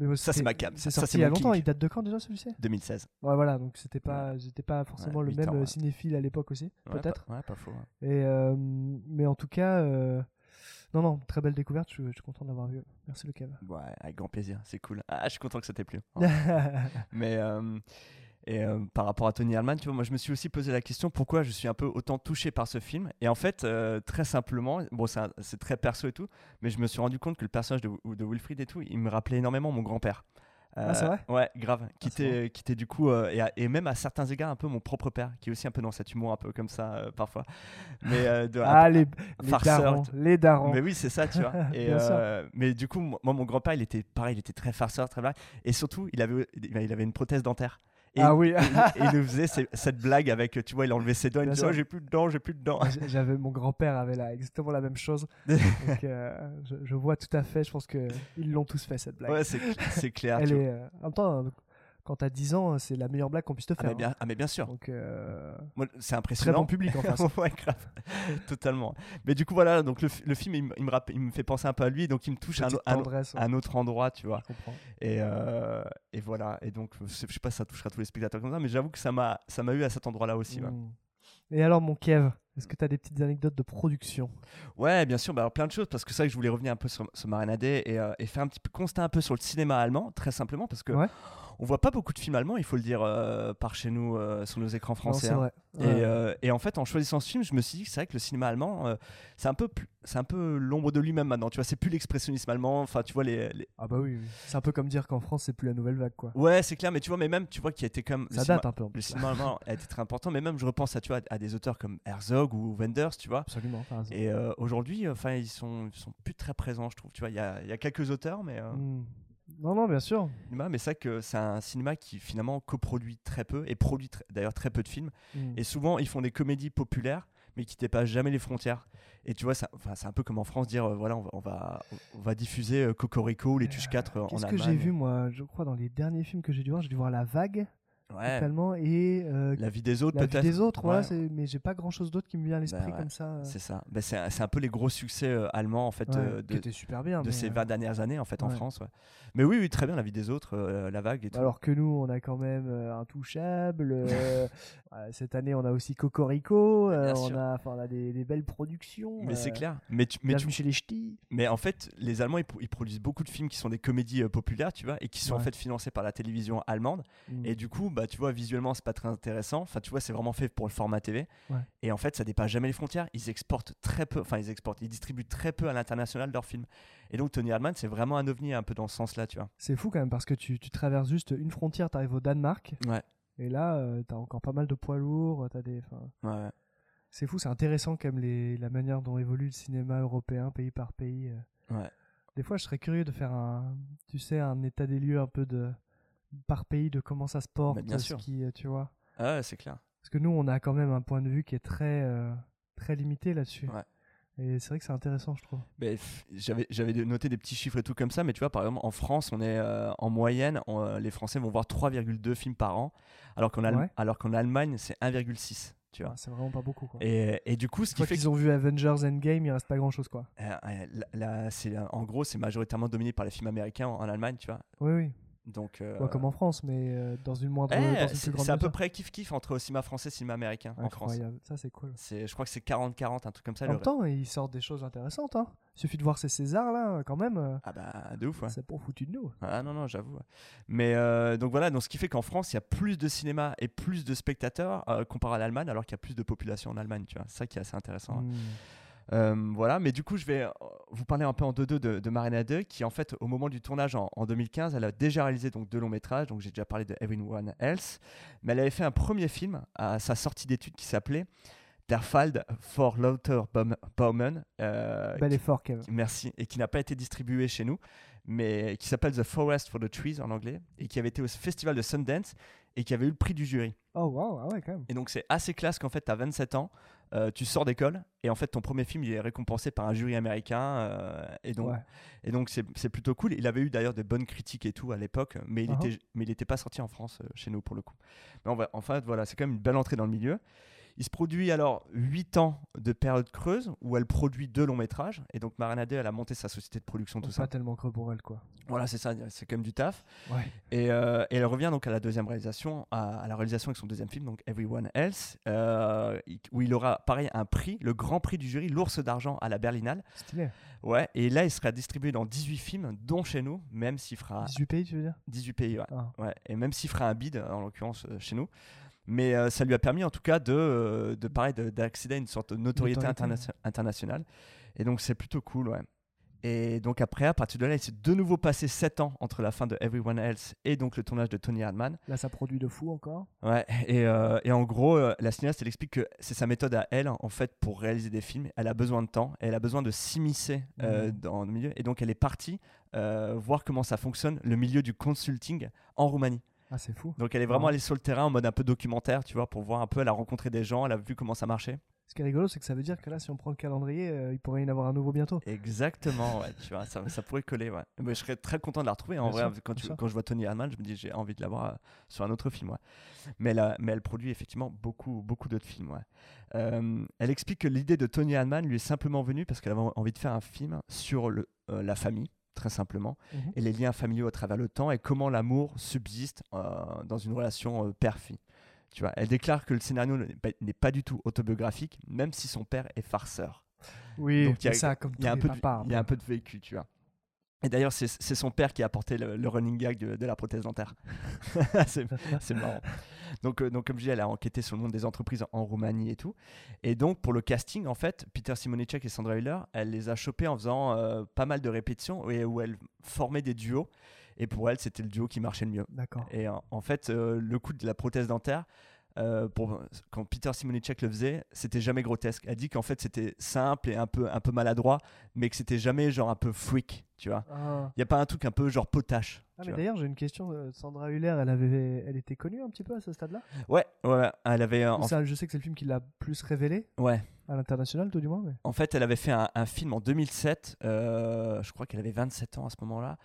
Mais Ça, c'est ma cam. C'est Ça, sorti il y a longtemps. Il date de quand déjà celui-ci? 2016. Ouais, voilà, donc c'était pas, j'étais pas forcément Ouais, le même ans, euh, ouais. cinéphile à l'époque aussi, peut-être. Ouais, pas faux. Et euh, mais en tout cas, euh, non, non, très belle découverte. Je, je suis content de l'avoir vu. Merci le Kev. Ouais, avec grand plaisir, c'est cool. Ah, je suis content que ça t'ait plu. Mais euh, et euh, par rapport à Tony Herman, tu vois, moi je me suis aussi posé la question pourquoi je suis un peu autant touché par ce film? Et en fait, euh, très simplement, bon, c'est très perso et tout, mais je me suis rendu compte que le personnage de, de Wilfried et tout, il me rappelait énormément mon grand-père. Euh, Ah, c'est vrai? Ouais, grave. Qui Ah, c'est était, qui était du coup, et, à- et même à certains égards, un peu mon propre père, qui est aussi un peu dans cet humour un peu comme ça parfois. Mais de- ah, les, les farceur, darons, tu- les darons. mais oui, c'est ça, tu vois. Et, mais du coup, moi, mon grand-père, il était pareil, il était très farceur, très blague. Et surtout, il avait, il avait une prothèse dentaire. Et, Ah oui. et, et il nous faisait ces- cette blague avec, tu vois, il enlevait ses dents, il disait, oh, j'ai plus de dents, j'ai plus de dents. J'avais mon grand-père avait là exactement la même chose. Donc, euh, je, je vois tout à fait. Je pense que ils l'ont tous fait cette blague. Ouais, c'est clair. Elle est, euh, en même temps, quand t'as 10 ans, c'est la meilleure blague qu'on puisse te Ah faire. mais bien, hein. ah, mais bien sûr. Donc, euh, c'est très impressionnant. bon public en face. ouais, grave. Totalement. Mais du coup, voilà, donc le, fi- le film, il, me- il me rappelle- il me fait penser un peu à lui, donc il me touche à un, Petite un- tendresse, ouais. un autre endroit, tu vois. Je comprends. Et, euh, et voilà. Et donc, je sais je sais pas si ça touchera tous les spectateurs comme ça, mais j'avoue que ça m'a ça m'a eu à cet endroit-là aussi. ouais. Mm. Et alors, mon Kev, est-ce que tu as des petites anecdotes de production? Ouais, bien sûr, bah alors plein de choses, parce que c'est vrai que je voulais revenir un peu sur, sur Marina Day et, euh, et faire un petit peu constat un peu sur le cinéma allemand, très simplement, parce que Ouais. On voit pas beaucoup de films allemands, il faut le dire, euh, par chez nous, euh, sur nos écrans français. c'est hein. vrai. Et, Ouais. euh, et en fait, en choisissant ce film, je me suis dit que c'est vrai que le cinéma allemand, c'est un peu, c'est un peu l'ombre de lui-même maintenant. Tu vois, c'est plus l'expressionnisme allemand. Enfin, tu vois les, les- Ah bah oui, oui. c'est un peu comme dire qu'en France, c'est plus la nouvelle vague, quoi. Ouais, c'est clair, mais tu vois, mais même, tu vois, qui a été comme. Ça cinéma- date un peu, en Le cinéma allemand a été très important, mais même, je repense à, tu vois, à des auteurs comme Herzog ou Wenders, tu vois. Absolument. Et aujourd'hui, enfin, ils sont, ils sont plus très présents, je trouve. Tu vois, il y a, y a quelques auteurs, mais. euh, Mm. Non, non, bien sûr. cinéma, mais c'est que c'est un cinéma qui finalement coproduit très peu et produit tr- d'ailleurs très peu de films. Mm. Et souvent, ils font des comédies populaires, mais qui dépassent jamais les frontières. Et tu vois, c'est un peu comme en France dire, euh, voilà, on va, on va, on va diffuser euh, Cocorico ou les Tuches 4 euh, en Qu'est-ce que Allemagne. j'ai vu, moi? Je crois dans les derniers films que j'ai dû voir, j'ai dû voir La Vague, Ouais. totalement, et euh, La vie des autres, La vie peut-être. des autres, ouais, mais j'ai pas grand chose d'autre qui me vient à l'esprit Bah comme ça. euh, C'est ça. Bah, c'est un, peu les gros succès euh, allemands en fait euh, de, super bien. de ces euh, 20 dernières années en fait en. France. Mais oui, oui, très bien, la vie des autres, la vague et tout. Alors que nous, on a quand même Intouchable. cette année, on a aussi Cocorico. Bien on, a, enfin, on a des, des belles productions. mais c'est clair. Mais tu, mais tu- chez les Ch'tis. Mais en fait, les Allemands, ils, pro- ils produisent beaucoup de films qui sont des comédies populaires, tu vois, et qui sont en fait financés par la télévision allemande. Mm. Et du coup, bah, tu vois, visuellement, c'est pas très intéressant. Enfin, tu vois, c'est vraiment fait pour le format TV. Ouais. Et en fait, ça dépasse jamais les frontières. Ils exportent très peu, enfin, ils exportent, ils distribuent très peu à l'international leurs films. Et donc, Tony Erdmann, c'est vraiment un ovni un peu dans ce sens-là, tu vois. C'est fou quand même parce que tu, tu traverses juste une frontière, tu arrives au Danemark. Ouais. Et là, euh, t'as encore pas mal de poids lourds. T'as des, ouais. c'est fou, c'est intéressant quand même les, la manière dont évolue le cinéma européen, pays par pays. euh. Ouais. Des fois, je serais curieux de faire un, tu sais, un état des lieux un peu de par pays de comment ça se porte, bien ce sûr. qui, euh, tu vois. Ah c'est clair. Parce que nous, on a quand même un point de vue qui est très, euh, très limité là-dessus. Ouais. Et c'est vrai que c'est intéressant, je trouve. J'avais noté des petits chiffres et tout comme ça, mais tu vois, par exemple, en France, on est euh, en moyenne, on, euh, les Français vont voir 3,2 films par an, alors qu'en Ouais. alors qu'en Allemagne, c'est 1,6. Tu vois. Ah, c'est vraiment pas beaucoup. Quoi. Et, et du coup, ce qui fait qu'ils ont vu Avengers Endgame, il reste pas grand-chose, quoi. que euh, euh, là- là, c'est en gros, c'est majoritairement dominé par les films américains en, en Allemagne, tu vois. Oui, oui. Donc, euh, Ouais, comme en France, mais euh, dans une moindre. eh, c'est à peu près kiff kiff entre cinéma français et cinéma américain en France. Incroyable, ça c'est cool. C'est, je crois que c'est 40-40, un truc comme ça. En le- même temps, ils sortent des choses intéressantes. Hein. Il suffit de voir ces Césars là, quand même. euh, Ah bah de ouf, ouais. C'est pour foutu de nous. Ah non, non, j'avoue. Mais euh, donc voilà, donc ce qui fait qu'en France, il y a plus de cinéma et plus de spectateurs comparé à l'Allemagne, alors qu'il y a plus de population en Allemagne, tu vois. C'est ça qui est assez intéressant. Hmm. Euh, voilà, mais du coup, je vais euh, vous parler un peu en deux-deux de, de Marina 2, qui en fait, au moment du tournage en, en 2015, elle a déjà réalisé donc deux longs métrages. Donc j'ai déjà parlé de Everyone Else, mais elle avait fait un premier film à sa sortie d'études qui s'appelait Der Fall for Lauter Baum- Baumann. euh, Bel effort, Kev. Merci. Et qui n'a pas été distribué chez nous, mais qui s'appelle The Forest for the Trees en anglais, et qui avait été au festival de Sundance et qui avait eu le prix du jury. Oh waouh, ah ouais, quand même. Et donc c'est assez classe qu'en fait, tu as 27 ans, euh, tu sors d'école, et en fait, ton premier film, il est récompensé par un jury américain, euh, et donc Ouais. et donc c'est plutôt cool. Il avait eu d'ailleurs de bonnes critiques et tout à l'époque, mais il Uh-huh. était mais il n'était pas sorti en France euh, chez nous pour le coup. Mais on va, en fait, voilà, c'est quand même une belle entrée dans le milieu. Il se produit alors 8 ans de période creuse où elle produit deux longs métrages. Et donc Marina Day, elle a monté sa société de production, tout Pas ça. tellement creux pour elle, quoi. Voilà, c'est ça, c'est quand même du taf. Ouais. Et, euh, et elle revient donc à la deuxième réalisation, à, à la réalisation avec son deuxième film, donc Everyone Else, euh, où il aura pareil un prix, le grand prix du jury, l'ours d'argent à la Berlinale. Stylé. Ouais, et là il sera distribué dans 18 films, dont chez nous, même s'il fera 18 pays, tu veux dire? 18 pays, ouais. Ah. Ouais, et même s'il fera un bid, en l'occurrence euh, chez nous. Mais euh, ça lui a permis en tout cas de, euh, de d'accéder à une sorte de notoriété Notoriété, internation- internationale. Et donc c'est plutôt cool, ouais. Et donc après, à partir de là, il s'est de nouveau passé 7 ans entre la fin de Everyone Else et donc le tournage de Tony Hardman. Là, ça produit de fou encore. Ouais, et, euh, et en gros, euh, la cinéaste, elle explique que c'est sa méthode à elle, en fait, pour réaliser des films. Elle a besoin de temps, et elle a besoin de s'immiscer euh, Mhm. dans le milieu. Et donc, elle est partie voir comment ça fonctionne, le milieu du consulting en Roumanie. Ah, c'est fou. Donc, elle est vraiment allée sur le terrain en mode un peu documentaire, tu vois, pour voir un peu. Elle a rencontré des gens, elle a vu comment ça marchait. Ce qui est rigolo, c'est que ça veut dire que là, si on prend le calendrier, euh, il pourrait y en avoir un nouveau bientôt. Exactement, ouais, tu vois, ça, ça pourrait coller, ouais. Mais je serais très content de la retrouver. En Bien vrai, sûr, quand, tu- je vois Tony Hartman, je me dis j'ai envie de la voir euh, sur un autre film, ouais. Mais elle, a- mais elle produit effectivement beaucoup, beaucoup d'autres films, ouais. Euh, elle explique que l'idée de Tony Hartman lui est simplement venue parce qu'elle avait envie de faire un film sur le, la famille, très simplement, Mhm. et les liens familiaux à travers le temps et comment l'amour subsiste euh, dans une relation euh, père-fille. Tu vois, elle déclare que le scénario n'est pas- du tout autobiographique, même si son père est farceur. Oui, Donc, il y a- ça, comme il y a tous un peu de, papas, il y a un peu de vécu, tu vois. Et d'ailleurs, c'est son père qui a apporté le, le running gag de, de la prothèse dentaire. c'est marrant. Donc, euh, donc, comme je dis, elle a enquêté sur le monde des entreprises en, en Roumanie et tout. Et donc, pour le casting, en fait, Peter Simonicek et Sandra Hüller, elle les a chopés en faisant euh, pas mal de répétitions et où elles formaient des duos. Et pour elle, c'était le duo qui marchait le mieux. D'accord. Et en, en fait, euh, le coup de la prothèse dentaire, euh, pour, quand Peter Simonicek le faisait, c'était jamais grotesque. Elle dit qu'en fait c'était simple et un peu, un peu maladroit, mais que c'était jamais genre un peu freak, tu vois. Ah. Il y a pas un truc un peu genre potache. Ah, mais d'ailleurs, j'ai une question. euh, Sandra Hüller, elle, avait... elle était connue un petit peu à ce stade-là? Ouais, ouais, elle avait. euh, Ou en, ça, Je sais que c'est le film qui l'a plus révélé ouais. à l'international, tout du moins. Mais... En fait, elle avait fait un, un film en 2007, euh, je crois qu'elle avait 27 ans à ce moment-là,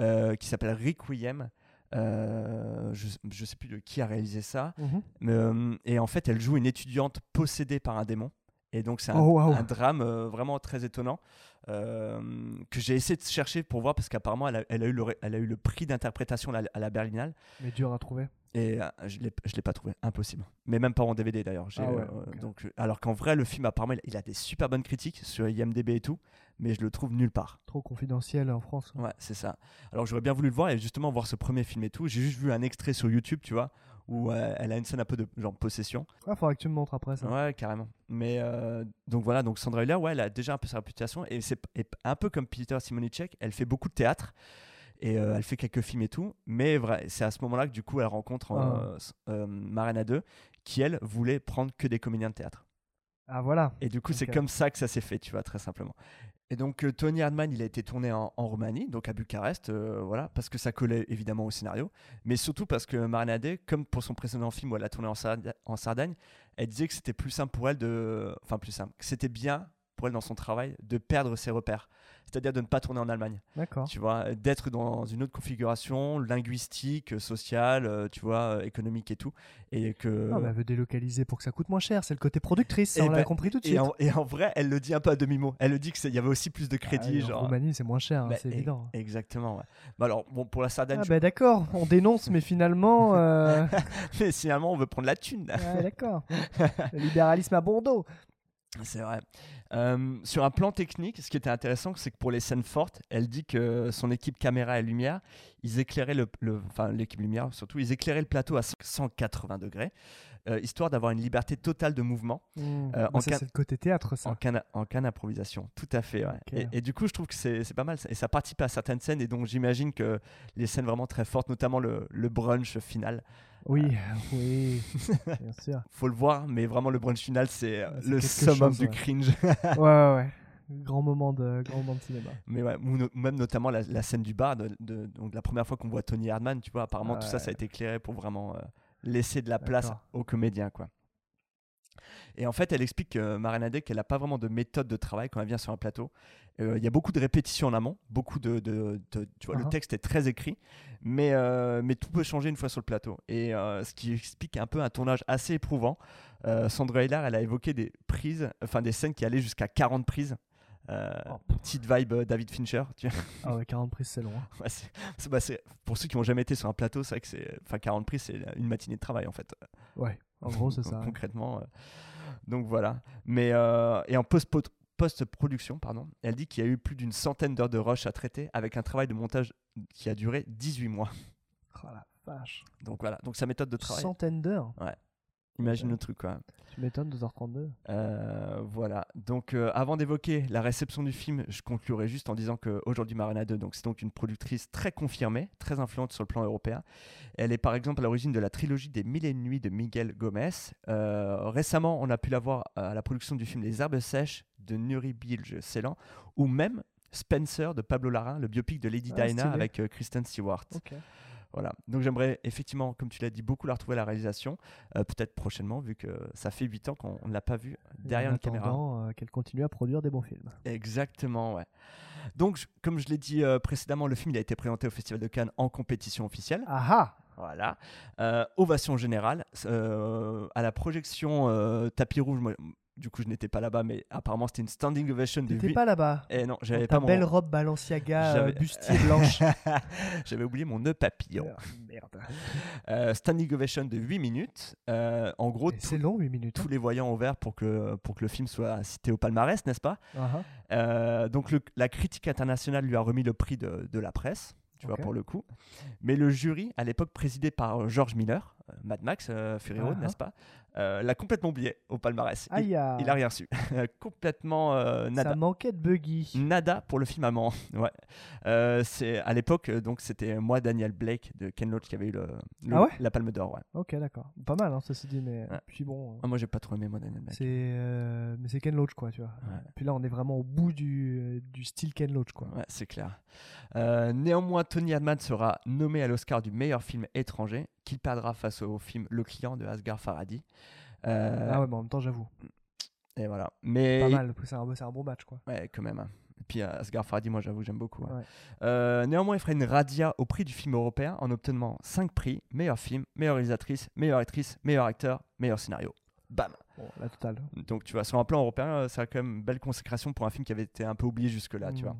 euh, qui s'appelle Requiem. Euh, je, je sais plus de qui a réalisé ça. Mhm. Euh, et en fait, elle joue une étudiante possédée par un démon. Et donc, c'est un, Oh, wow. un drame euh, vraiment très étonnant euh, que j'ai essayé de chercher pour voir parce qu'apparemment, elle a, elle a eu le, ré- elle a eu le prix d'interprétation à la- à la Berlinale. mais dur à trouver. Et euh, je ne l'ai pas trouvé, impossible. Mais même pas en DVD d'ailleurs. Ah ouais, donc, alors qu'en vrai, le film, apparemment, il- a des super bonnes critiques sur IMDB et tout, mais je le trouve nulle part. Trop confidentiel en France. Ouais, c'est ça. Alors j'aurais bien voulu le voir et justement voir ce premier film et tout. J'ai juste vu un extrait sur YouTube, tu vois, où euh, elle a une scène un peu de genre possession. Ah, faudra que tu me montres après ça. Ouais, carrément. Mais euh, donc voilà, donc Sandra Hüller, ouais, elle a déjà un peu sa réputation et c'est un peu comme Peter Simonicek, elle fait beaucoup de théâtre et euh, elle fait quelques films et tout. Mais c'est à ce moment-là que du coup elle rencontre s- euh, Marina 2 qui elle voulait prendre que des comédiens de théâtre. Ah, voilà. Et du coup, c'est Ok. comme ça que ça s'est fait, tu vois, très simplement. Et donc, euh, Tony Hardman, il a été tourné en, en Roumanie, donc à Bucarest, euh, voilà, parce que ça collait évidemment au scénario, mais surtout parce que Marina Day, comme pour son précédent film où elle a tourné en, Sarda- en Sardaigne, elle disait que c'était plus simple pour elle de. Enfin, plus simple, que c'était bien pour elle dans son travail de perdre ses repères. C'est-à-dire de ne pas tourner en Allemagne. D'accord. Tu vois, d'être dans une autre configuration linguistique, sociale, euh, tu vois, euh, économique et tout. Et que. Mais elle veut délocaliser pour que ça coûte moins cher. C'est le côté productrice, ça, Et on l'a ben- compris tout de et suite. en, et en vrai, elle le dit un peu à demi-mot. Elle le dit qu'il y avait aussi plus de Ah, crédit. et en genre... Roumanie, c'est moins cher, hein, Bah, c'est e- évident. Exactement, ouais. Bah alors, bon, pour la Sardaigne, Ah, je- bah d'accord, on dénonce, mais finalement. euh, mais finalement, on veut prendre la thune. d'accord. Le libéralisme à Bordeaux. C'est vrai. Euh, sur un plan technique, ce qui était intéressant, c'est que pour les scènes fortes, elle dit que son équipe caméra et lumière, ils éclairaient le, le- enfin l'équipe lumière surtout, ils éclairaient le plateau à 180 degrés, euh, histoire d'avoir une liberté totale de mouvement. Mmh. Euh, Bah, en c'est le côté théâtre, ça. En cas, en cas d'improvisation, tout à fait. ouais. Et, et du coup, je trouve que c'est pas mal. Et ça participe à certaines scènes. Et donc, j'imagine que les scènes vraiment très fortes, notamment le, le brunch final, Oui, oui, bien sûr. faut le voir. Mais vraiment, le brunch final, c'est euh, le summum chose, du cringe. Ouais, ouais, ouais. Grand moment de, grand moment de cinéma. mais ouais, même notamment la, la scène du bar, de, de- donc la première fois qu'on voit Tony Hardman, tu vois, apparemment, tout ça, ça a été éclairé pour vraiment euh, laisser de la place aux comédiens, quoi. Et en fait, elle explique que Marina Day qu'elle n'a pas vraiment de méthode de travail quand elle vient sur un plateau. Euh, Il y a beaucoup de répétitions en amont, beaucoup de, de- de- tu vois, Uh-huh. le texte est très écrit, mais, euh, mais tout peut changer une fois sur le plateau. Et euh, ce qui explique un peu un tournage assez éprouvant. Euh, Sandra Hüller, elle a évoqué des prises, enfin des scènes qui allaient jusqu'à 40 prises. Euh, Oh. petite vibe euh, David Fincher. Tu vois. Ah ouais, 40 prises, c'est long. hein. Ouais, bah, pour ceux qui n'ont jamais été sur un plateau, c'est vrai que c'est, enfin 40 prises, c'est une matinée de travail en fait. Ouais, en gros, c'est ça. ouais. Concrètement. euh, donc voilà. Mais euh, et en post post-production, pardon, elle dit qu'il y a eu plus d'une centaine d'heures de rush à traiter avec un travail de montage qui a duré 18 mois. Oh la vache. Donc voilà. Donc sa méthode de travail. Centaine d'heures? Imagine Ok. le truc quoi. Tu m'étonnes, 2h32. Euh, voilà. Donc, euh, avant d'évoquer la réception du film, je conclurai juste en disant qu'aujourd'hui, Marina 2, donc c'est donc une productrice très confirmée, très influente sur le plan européen. Elle est par exemple à l'origine de la trilogie des Mille et une nuits de Miguel Gomez. Euh, récemment, on a pu la voir à la production du film Les Herbes sèches de Nuri Bilge Ceylan, ou même Spencer de Pablo Larraín, le biopic de Lady Ah, Diana avec euh, Kristen Stewart. Ok. Voilà. Donc j'aimerais effectivement, comme tu l'as dit, beaucoup la retrouver à la réalisation. Euh, Peut-être prochainement, vu que ça fait 8 ans qu'on ne l'a pas vue derrière en une caméra. euh, qu'elle continue à produire des bons films. Exactement, ouais. Donc, je- comme je l'ai dit euh, précédemment, le film il a été présenté au Festival de Cannes en compétition officielle. Ah ah Voilà. Euh, ovation générale. Euh, à la projection euh, tapis rouge, moi, du coup, je n'étais pas là-bas, mais apparemment, c'était une standing ovation de T'étais huit- pas là-bas Eh non, j'avais ta pas mon... belle robe Balenciaga euh, bustier blanche. J'avais oublié mon nœud papillon. Ah, Merde. Euh, standing ovation de 8 minutes. Euh, en gros, C'est long, 8 minutes. hein. tous les voyants ont ouvert pour que, pour que le film soit cité au palmarès, n'est-ce pas? Euh, Donc le- la critique internationale lui a remis le prix de, de la presse, tu vois, pour le coup. Mais le jury, à l'époque présidé par George Miller, euh, Mad Max, Fury Road, n'est-ce pas? Euh, L'a complètement oublié au palmarès. Il- Aïe, ah. il, a rien reçu. complètement euh, nada. Ça manquait de buggy. Nada pour le film allemand. Ouais. Euh, c'est à l'époque euh, donc c'était moi Daniel Blake de Ken Loach qui avait eu le, le- Ah ouais la Palme d'Or. Ouais. Ok, d'accord. Pas mal, hein, ceci dit, mais Ouais. puis bon. Ah, moi j'ai pas trop aimé moi Daniel Blake. C'est mais c'est Ken Loach quoi, tu vois. Ouais. Puis là on est vraiment au bout du, du style Ken Loach quoi. Ouais, c'est clair. Néanmoins, Tony Hadman sera nommé à l'Oscar du meilleur film étranger, qu'il perdra face au film Le Client de Asghar Farhadi. Euh, Ah ouais, mais en même temps j'avoue, Et voilà. Mais pas mal. C'est un, c'est un bon match quoi. Ouais, quand même. hein. Et puis euh, Asghar Farhadi, moi j'avoue, j'aime beaucoup. hein. Ouais. Euh, néanmoins, il fera une radia au prix du film européen en obtenant 5 prix meilleur film, meilleure réalisatrice, meilleure actrice, meilleur acteur, meilleur scénario. Bam Bon, la totale. Donc tu vois, sur un plan européen, euh, a quand même une belle consécration pour un film qui avait été un peu oublié jusque-là, tu Mm. vois.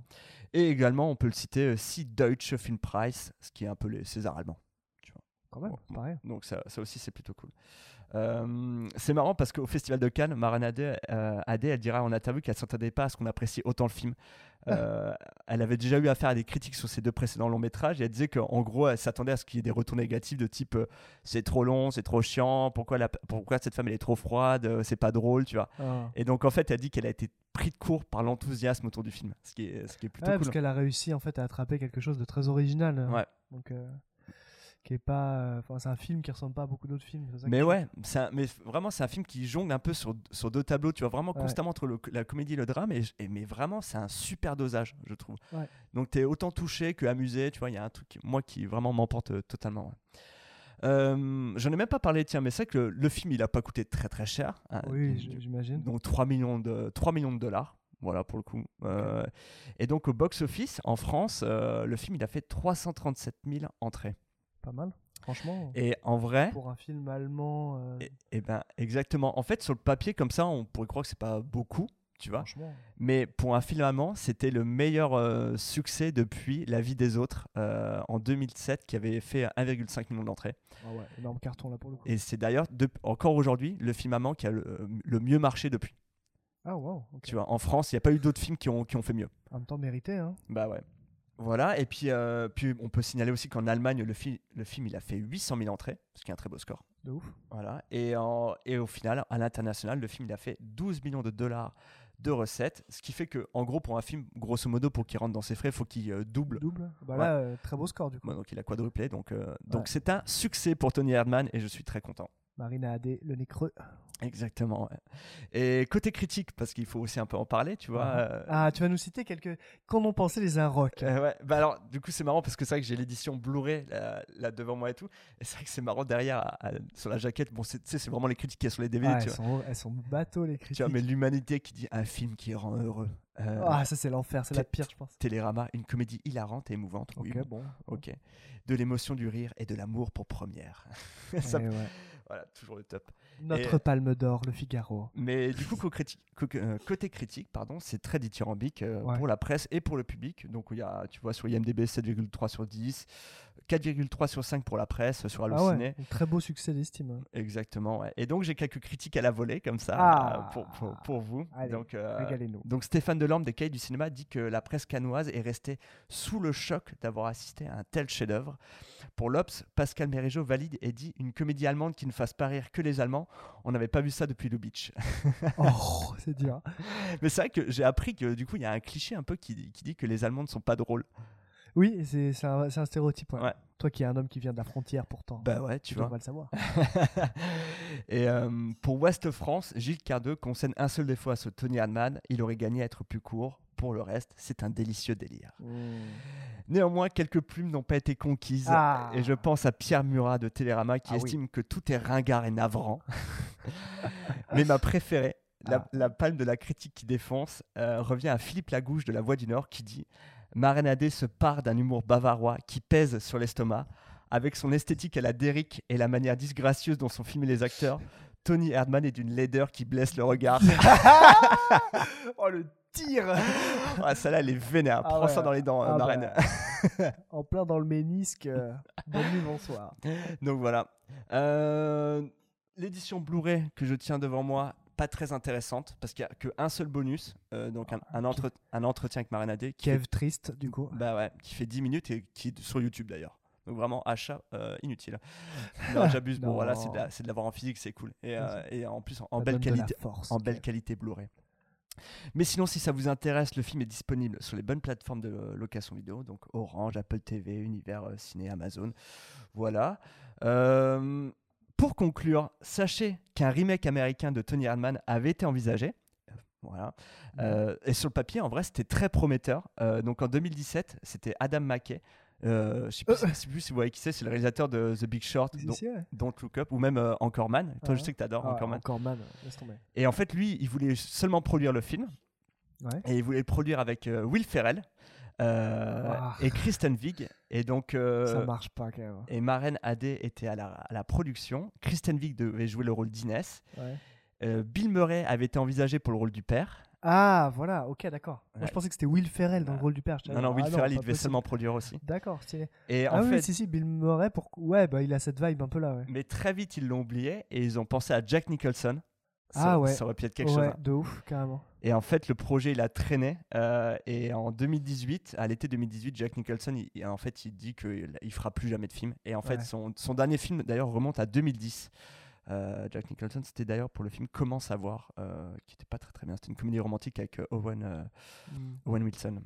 Et également, on peut le citer, euh, Si Deutsche Filmpreis, ce qui est un peu les Césars allemands. Quand même, Bon, pareil. Donc ça, ça aussi, c'est plutôt cool. Euh, c'est marrant parce qu'au Festival de Cannes, Marana Adé, euh, Adé, elle dira en interview qu'elle ne s'attendait pas à ce qu'on apprécie autant le film. Euh, elle avait déjà eu affaire à des critiques sur ses deux précédents longs métrages et elle disait qu'en gros, elle s'attendait à ce qu'il y ait des retours négatifs de type euh, c'est trop long, c'est trop chiant, pourquoi, la- pourquoi cette femme elle est trop froide, c'est pas drôle, tu vois. Ah. Et donc en fait, elle dit qu'elle a été pris de court par l'enthousiasme autour du film, ce qui est, ce qui est plutôt Ouais, cool. parce qu'elle a réussi en fait à attraper quelque chose de très original. Ouais. Donc qui est pas, enfin c'est un film qui ressemble pas à beaucoup d'autres films. ça Mais ouais, c'est un- mais vraiment, c'est un film qui jongle un peu sur, sur deux tableaux, tu vois, vraiment Ouais. constamment entre le- la comédie et le drame, et, et- mais vraiment, c'est un super dosage, je trouve. Ouais. Donc, tu es autant touché que amusé, tu vois, il y a un truc, qui- moi, qui vraiment m'emporte euh, totalement. ouais. Euh, J'en ai même pas parlé, tiens, mais c'est que le, le film, il a pas coûté très très cher. hein, Oui, j'imagine. donc 3 millions de, 3 millions de dollars. Voilà pour le coup. Euh, et donc au box-office, en France, euh, le film il a fait 337 000 entrées. Pas mal, franchement. Et en vrai, Pour un film allemand, euh, et, et ben exactement. En fait, sur le papier comme ça, on pourrait croire que c'est pas beaucoup, tu vois. Mais pour un film allemand, c'était le meilleur euh, succès depuis La vie des autres euh, en 2007, qui avait fait 1,5 million d'entrées. Ah ouais, énorme carton là pour le coup. Et c'est d'ailleurs de- encore aujourd'hui le film allemand qui a le, le mieux marché depuis. Ah wow. Tu vois, en France, il n'y a pas eu d'autres films qui ont, qui ont fait mieux. En même temps mérité hein. Bah ouais. Voilà, et puis, euh, puis on peut signaler aussi qu'en Allemagne, le, fi- le film il a fait 800 000 entrées, ce qui est un très beau score. De ouf. Voilà. Et, en- et au final, à l'international, le film il a fait 12 millions de dollars de recettes, ce qui fait que, en gros, pour un film, grosso modo, pour qu'il rentre dans ses frais, il faut qu'il euh, double. Double. Bah Ouais. euh, très beau score du coup. Bon, donc il a quadruplé, donc euh, donc c'est un succès pour Tony Erdmann et je suis très content. Marina Adé, le nez creux. Exactement. Et côté critique, parce qu'il faut aussi un peu en parler, tu vois. Ah. euh, Ah, tu vas nous citer quelques. Qu'en ont pensé les Inrocks? Euh, ouais, bah alors, du coup, c'est marrant parce que c'est vrai que j'ai l'édition Blu-ray là, là devant moi et tout. Et c'est vrai que c'est marrant derrière, à- à- sur la jaquette. Bon, tu sais, c'est vraiment les critiques qu'il y a sur les DVD. Ah, tu, elles, vois. sont, elles sont bateaux les critiques. Tu vois, mais l'humanité qui dit un film qui rend heureux. Euh, Ah, ça c'est l'enfer, c'est la pire, je pense. Télérama, une comédie hilarante et émouvante. Oui, Ok, bon. ok. De l'émotion, du rire et de l'amour pour première. Ça- Eh ouais. Voilà, toujours le top. Notre Et- palme d'or, le Figaro. Mais du coup, euh, côté critique, pardon, c'est très dithyrambique euh, Ouais. pour la presse et pour le public. Donc, il y a, tu vois, sur IMDb, 7,3 sur 10, 4,3 sur 5 pour la presse, sur Ah Allociné. ouais, très beau succès d'estime. hein. Exactement. ouais. Et donc, j'ai quelques critiques à la volée, comme ça, Ah. euh, pour, pour, pour vous. Allez, donc, euh, donc, Stéphane Delorme des Cahiers du cinéma dit que la presse canoise est restée sous le choc d'avoir assisté à un tel chef-d'œuvre. Pour l'Obs, Pascal Mérégeau valide et dit une comédie allemande qui ne fasse pas rire que les Allemands. On n'avait pas vu ça depuis Lubitsch. Oh, c'est dur. Mais c'est vrai que j'ai appris que du coup, il y a un cliché un peu qui, qui dit que les Allemands ne sont pas drôles. Oui, c'est un, stéréotype. ouais. Ouais. Toi qui es un homme qui vient de la frontière pourtant. Bah ouais, tu tu vois. le savoir. et euh, pour Ouest France, Gilles Cardeux concède un seul défaut à ce Tony Hadman, il aurait gagné à être plus court. Pour le reste, c'est un délicieux délire. Néanmoins, quelques plumes n'ont pas été conquises. Ah. Et je pense à Pierre Murat de Télérama qui Ah oui. estime que tout est ringard et navrant. Mais ma préférée, la, Ah. la palme de la critique qui défonce, euh, revient à Philippe Lagouche de La Voix du Nord qui dit Marénadé se part d'un humour bavarois qui pèse sur l'estomac. Avec son esthétique à la Derrick et la manière disgracieuse dont sont filmés les acteurs, Tony Erdmann est d'une laideur qui blesse le regard. oh le tir ah, celle-là, elle est vénère. Ah Prends ouais. ça dans les dents, euh, Ah Marraine. En plein dans le ménisque. euh, bonne nuit, bonsoir. Donc voilà. Euh, L'édition Blu-ray que je tiens devant moi, pas très intéressante parce qu'il n'y a qu'un seul bonus, euh, donc un, un entre- un entretien avec Marinadé qui, Kev fait, triste du coup. bah ouais, qui fait 10 minutes et qui est sur YouTube d'ailleurs. Donc vraiment achat euh, inutile. Non, j'abuse. bon voilà, c'est de, la- l'avoir en physique, c'est cool. Et, euh, et en plus en, belle qualité, force, en Kev. belle qualité Blu-ray. Mais sinon, si ça vous intéresse, le film est disponible sur les bonnes plateformes de location vidéo, donc Orange, Apple TV, Univers Ciné, Amazon. Voilà. Euh, pour conclure, sachez qu'un remake américain de Tony Hardman avait été envisagé. Voilà. Euh, et sur le papier, en vrai, c'était très prometteur. Euh, donc en 2017, c'était Adam McKay. Euh, je sais je sais plus si vous voyez qui c'est, c'est le réalisateur de The Big Short, Don't, Look Up, ou même euh, Anchorman. Toi, je sais que tu adores Ah, laisse tomber. Et en fait, lui, il voulait seulement produire le film. Ouais. Et il voulait le produire avec Will Ferrell euh, Ah. et Kristen Wiig. Et donc, euh, Ça marche pas quand même. et Maren Adé était à la, à la production. Kristen Wiig devait jouer le rôle d'Inès. Ouais. Euh, Bill Murray avait été envisagé pour le rôle du père. Ah, voilà, ok, d'accord. Moi, je pensais que c'était Will Ferrell dans le rôle du père. Non, non, Will ah Ferrell, il devait possible. seulement produire aussi. D'accord, stylé. Et ah en oui, fait, si, si, Bill Murray, pour... ouais, bah, il a cette vibe un peu là, ouais. mais très vite, ils l'ont oublié et ils ont pensé à Jack Nicholson. Ça, Ah ouais. ça aurait pu être quelque ouais, chose. hein. de ouf, carrément. Et en fait, le projet, il a traîné. euh, et en 2018, à l'été 2018, Jack Nicholson, il- il- en fait, il dit qu'il il fera plus jamais de film. Et en fait, Ouais. son, son dernier film, d'ailleurs, remonte à 2010. Euh, Jack Nicholson, c'était d'ailleurs pour le film Comment savoir, euh, qui était pas très très bien. C'était une comédie romantique avec Owen, euh, Mm. Owen Wilson.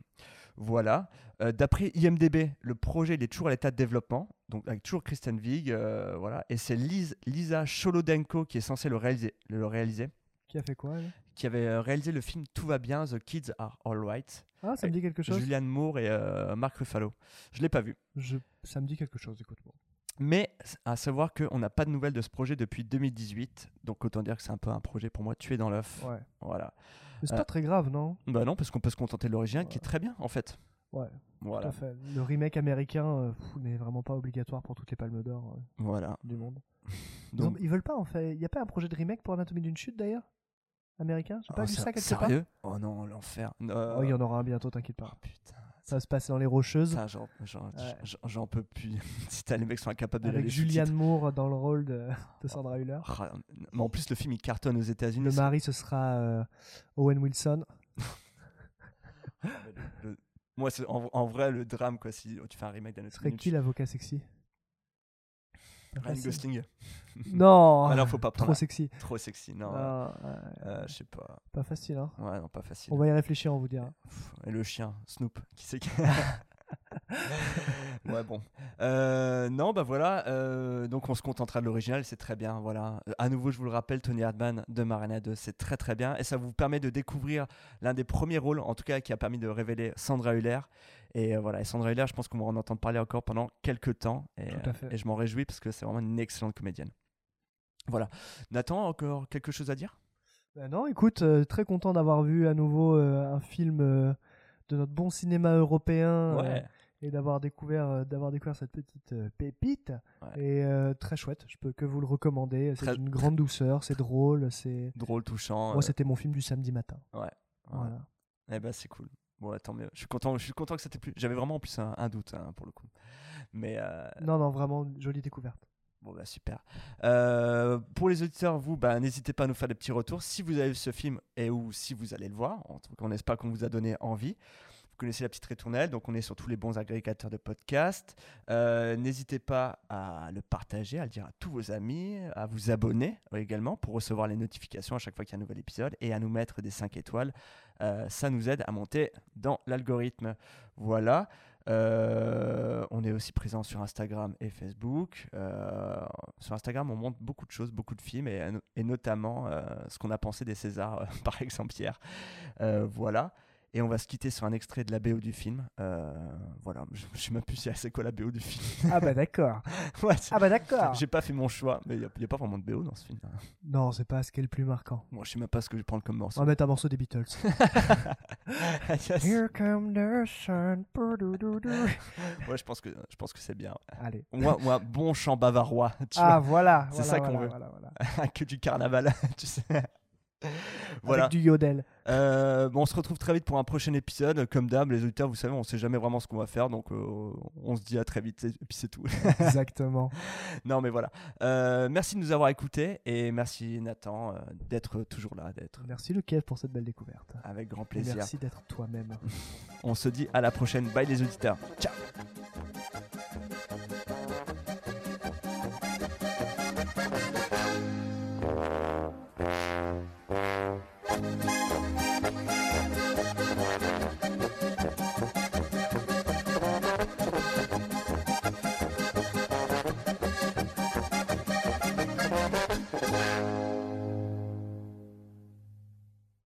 Voilà. Euh, D'après IMDb, le projet il est toujours à l'état de développement, donc avec toujours Kristen Wiig, euh, voilà. Et c'est Lisa Cholodenko qui est censée le réaliser. Le réaliser Qui a fait quoi, elle? Qui avait euh, réalisé le film Tout va bien, The Kids Are Alright. Ah, ça me dit quelque chose Julianne Moore et euh, Mark Ruffalo. Je l'ai pas vu. Je... Ça me dit quelque chose, écoute. Bon. Mais à savoir qu'on n'a pas de nouvelles de ce projet depuis 2018. Donc autant dire que c'est un peu un projet pour moi tué dans l'œuf. Ouais. Voilà. Mais c'est Euh, pas très grave, non? Bah non, parce qu'on peut se contenter de l'original qui est très bien en fait. Ouais, Voilà. tout à fait. Le remake américain euh, pff, n'est vraiment pas obligatoire pour toutes les palmes d'or euh, Voilà. du monde. Ils, Donc- ont- ils veulent pas en fait. Il y a pas un projet de remake pour Anatomie d'une chute d'ailleurs? Américain? J'ai pas Oh, vu ça quelque Sérieux? Oh non, l'enfer. part Oh, il y en aura un bientôt, t'inquiète pas. Oh, putain. Ça va se passer dans les Rocheuses. J'en- Ouais. peux plus. si t'as les mecs sont incapables de Avec Julianne. Moore dans le rôle de, de Sandra Hüller. Ah, Mais en plus, le film il cartonne aux États-Unis. Le c'est- mari, ce sera euh, Owen Wilson. le- le- Moi, c'est en, en vrai le drame quoi. Si tu fais un remake Ce d'Anatomie serait d'une qui l'avocat sexy? Ryan. Gosling. Non Ah non, faut pas Trop sexy. Trop sexy, non. Ah, ouais, euh, je sais pas. Pas facile, hein. Ouais, non, pas facile. On va y réfléchir, on vous dira. Et le chien, Snoop, qui c'est qui Ouais, bon. Euh, non, bah voilà. euh, donc on se contentera de l'original, c'est très bien. Voilà. Euh, À nouveau, je vous le rappelle, Tony Hardman de Marina 2, c'est très très bien. Et ça vous permet de découvrir l'un des premiers rôles, en tout cas, qui a permis de révéler Sandra Hüller. Et euh, voilà, et Sandra Hüller, je pense qu'on va en entendre parler encore pendant quelques temps. Et, Tout à fait. euh, et je m'en réjouis parce que c'est vraiment une excellente comédienne. Voilà. Nathan, encore quelque chose à dire? Bah non, écoute, euh, très content d'avoir vu à nouveau euh, un film euh, de notre bon cinéma européen euh, Ouais. et d'avoir découvert, euh, d'avoir découvert cette petite euh, pépite. Ouais. Et euh, très chouette, je peux que vous le recommander. C'est Très- une grande douceur, c'est drôle, c'est. Drôle, touchant. Moi, euh, c'était mon film du samedi matin. Ouais. ouais. Voilà. Eh ben c'est cool. Bon, là, tant mieux. Je suis content. Je suis content que c'était plus. J'avais vraiment en plus un, un doute hein, pour le coup. Mais euh, Non, non, vraiment jolie découverte. bon bah super. Euh, pour les auditeurs, vous, bah, n'hésitez pas à nous faire des petits retours si vous avez vu ce film et ou si vous allez le voir. En tout cas, on espère qu'on vous a donné envie. Vous connaissez la petite ritournelle, donc on est sur tous les bons agrégateurs de podcasts. Euh, N'hésitez pas à le partager, à le dire à tous vos amis, à vous abonner également pour recevoir les notifications à chaque fois qu'il y a un nouvel épisode et à nous mettre des 5 étoiles. Euh, ça nous aide à monter dans l'algorithme. Voilà. Euh, on est aussi présent sur Instagram et Facebook. Sur Instagram, on montre beaucoup de choses, beaucoup de films, et, notamment ce qu'on a pensé des Césars, par exemple hier. Voilà. Et on va se quitter sur un extrait de la BO du film. Euh, voilà, je, je sais même plus si c'est quoi la BO du film? Ah bah d'accord. Ouais, Ah bah d'accord. J'ai pas fait mon choix, mais il n'y a, pas vraiment de BO dans ce film. Non, c'est pas ce qui est le plus marquant. Moi, je sais même pas ce que je prends comme On morceau. va mettre un morceau des Beatles. Yes. Here come the sun. Ouais, je pense que je pense que c'est bien. Allez. Moi, moi, bon chant bavarois. Tu Ah vois. voilà. C'est voilà, ça qu'on voilà, veut. voilà. que du carnaval, tu sais. Voilà. Avec du yodel. Euh, bon, on se retrouve très vite pour un prochain épisode. Comme d'hab, les auditeurs, vous savez, on sait jamais vraiment ce qu'on va faire, donc euh, on se dit à très vite. Et puis c'est tout. Exactement. non, mais voilà. Euh, merci de nous avoir écoutés et merci Nathan d'être toujours là, d'être Merci Kev pour cette belle découverte. avec grand Et plaisir. Merci d'être toi-même. On se dit à la prochaine. Bye les auditeurs. Ciao.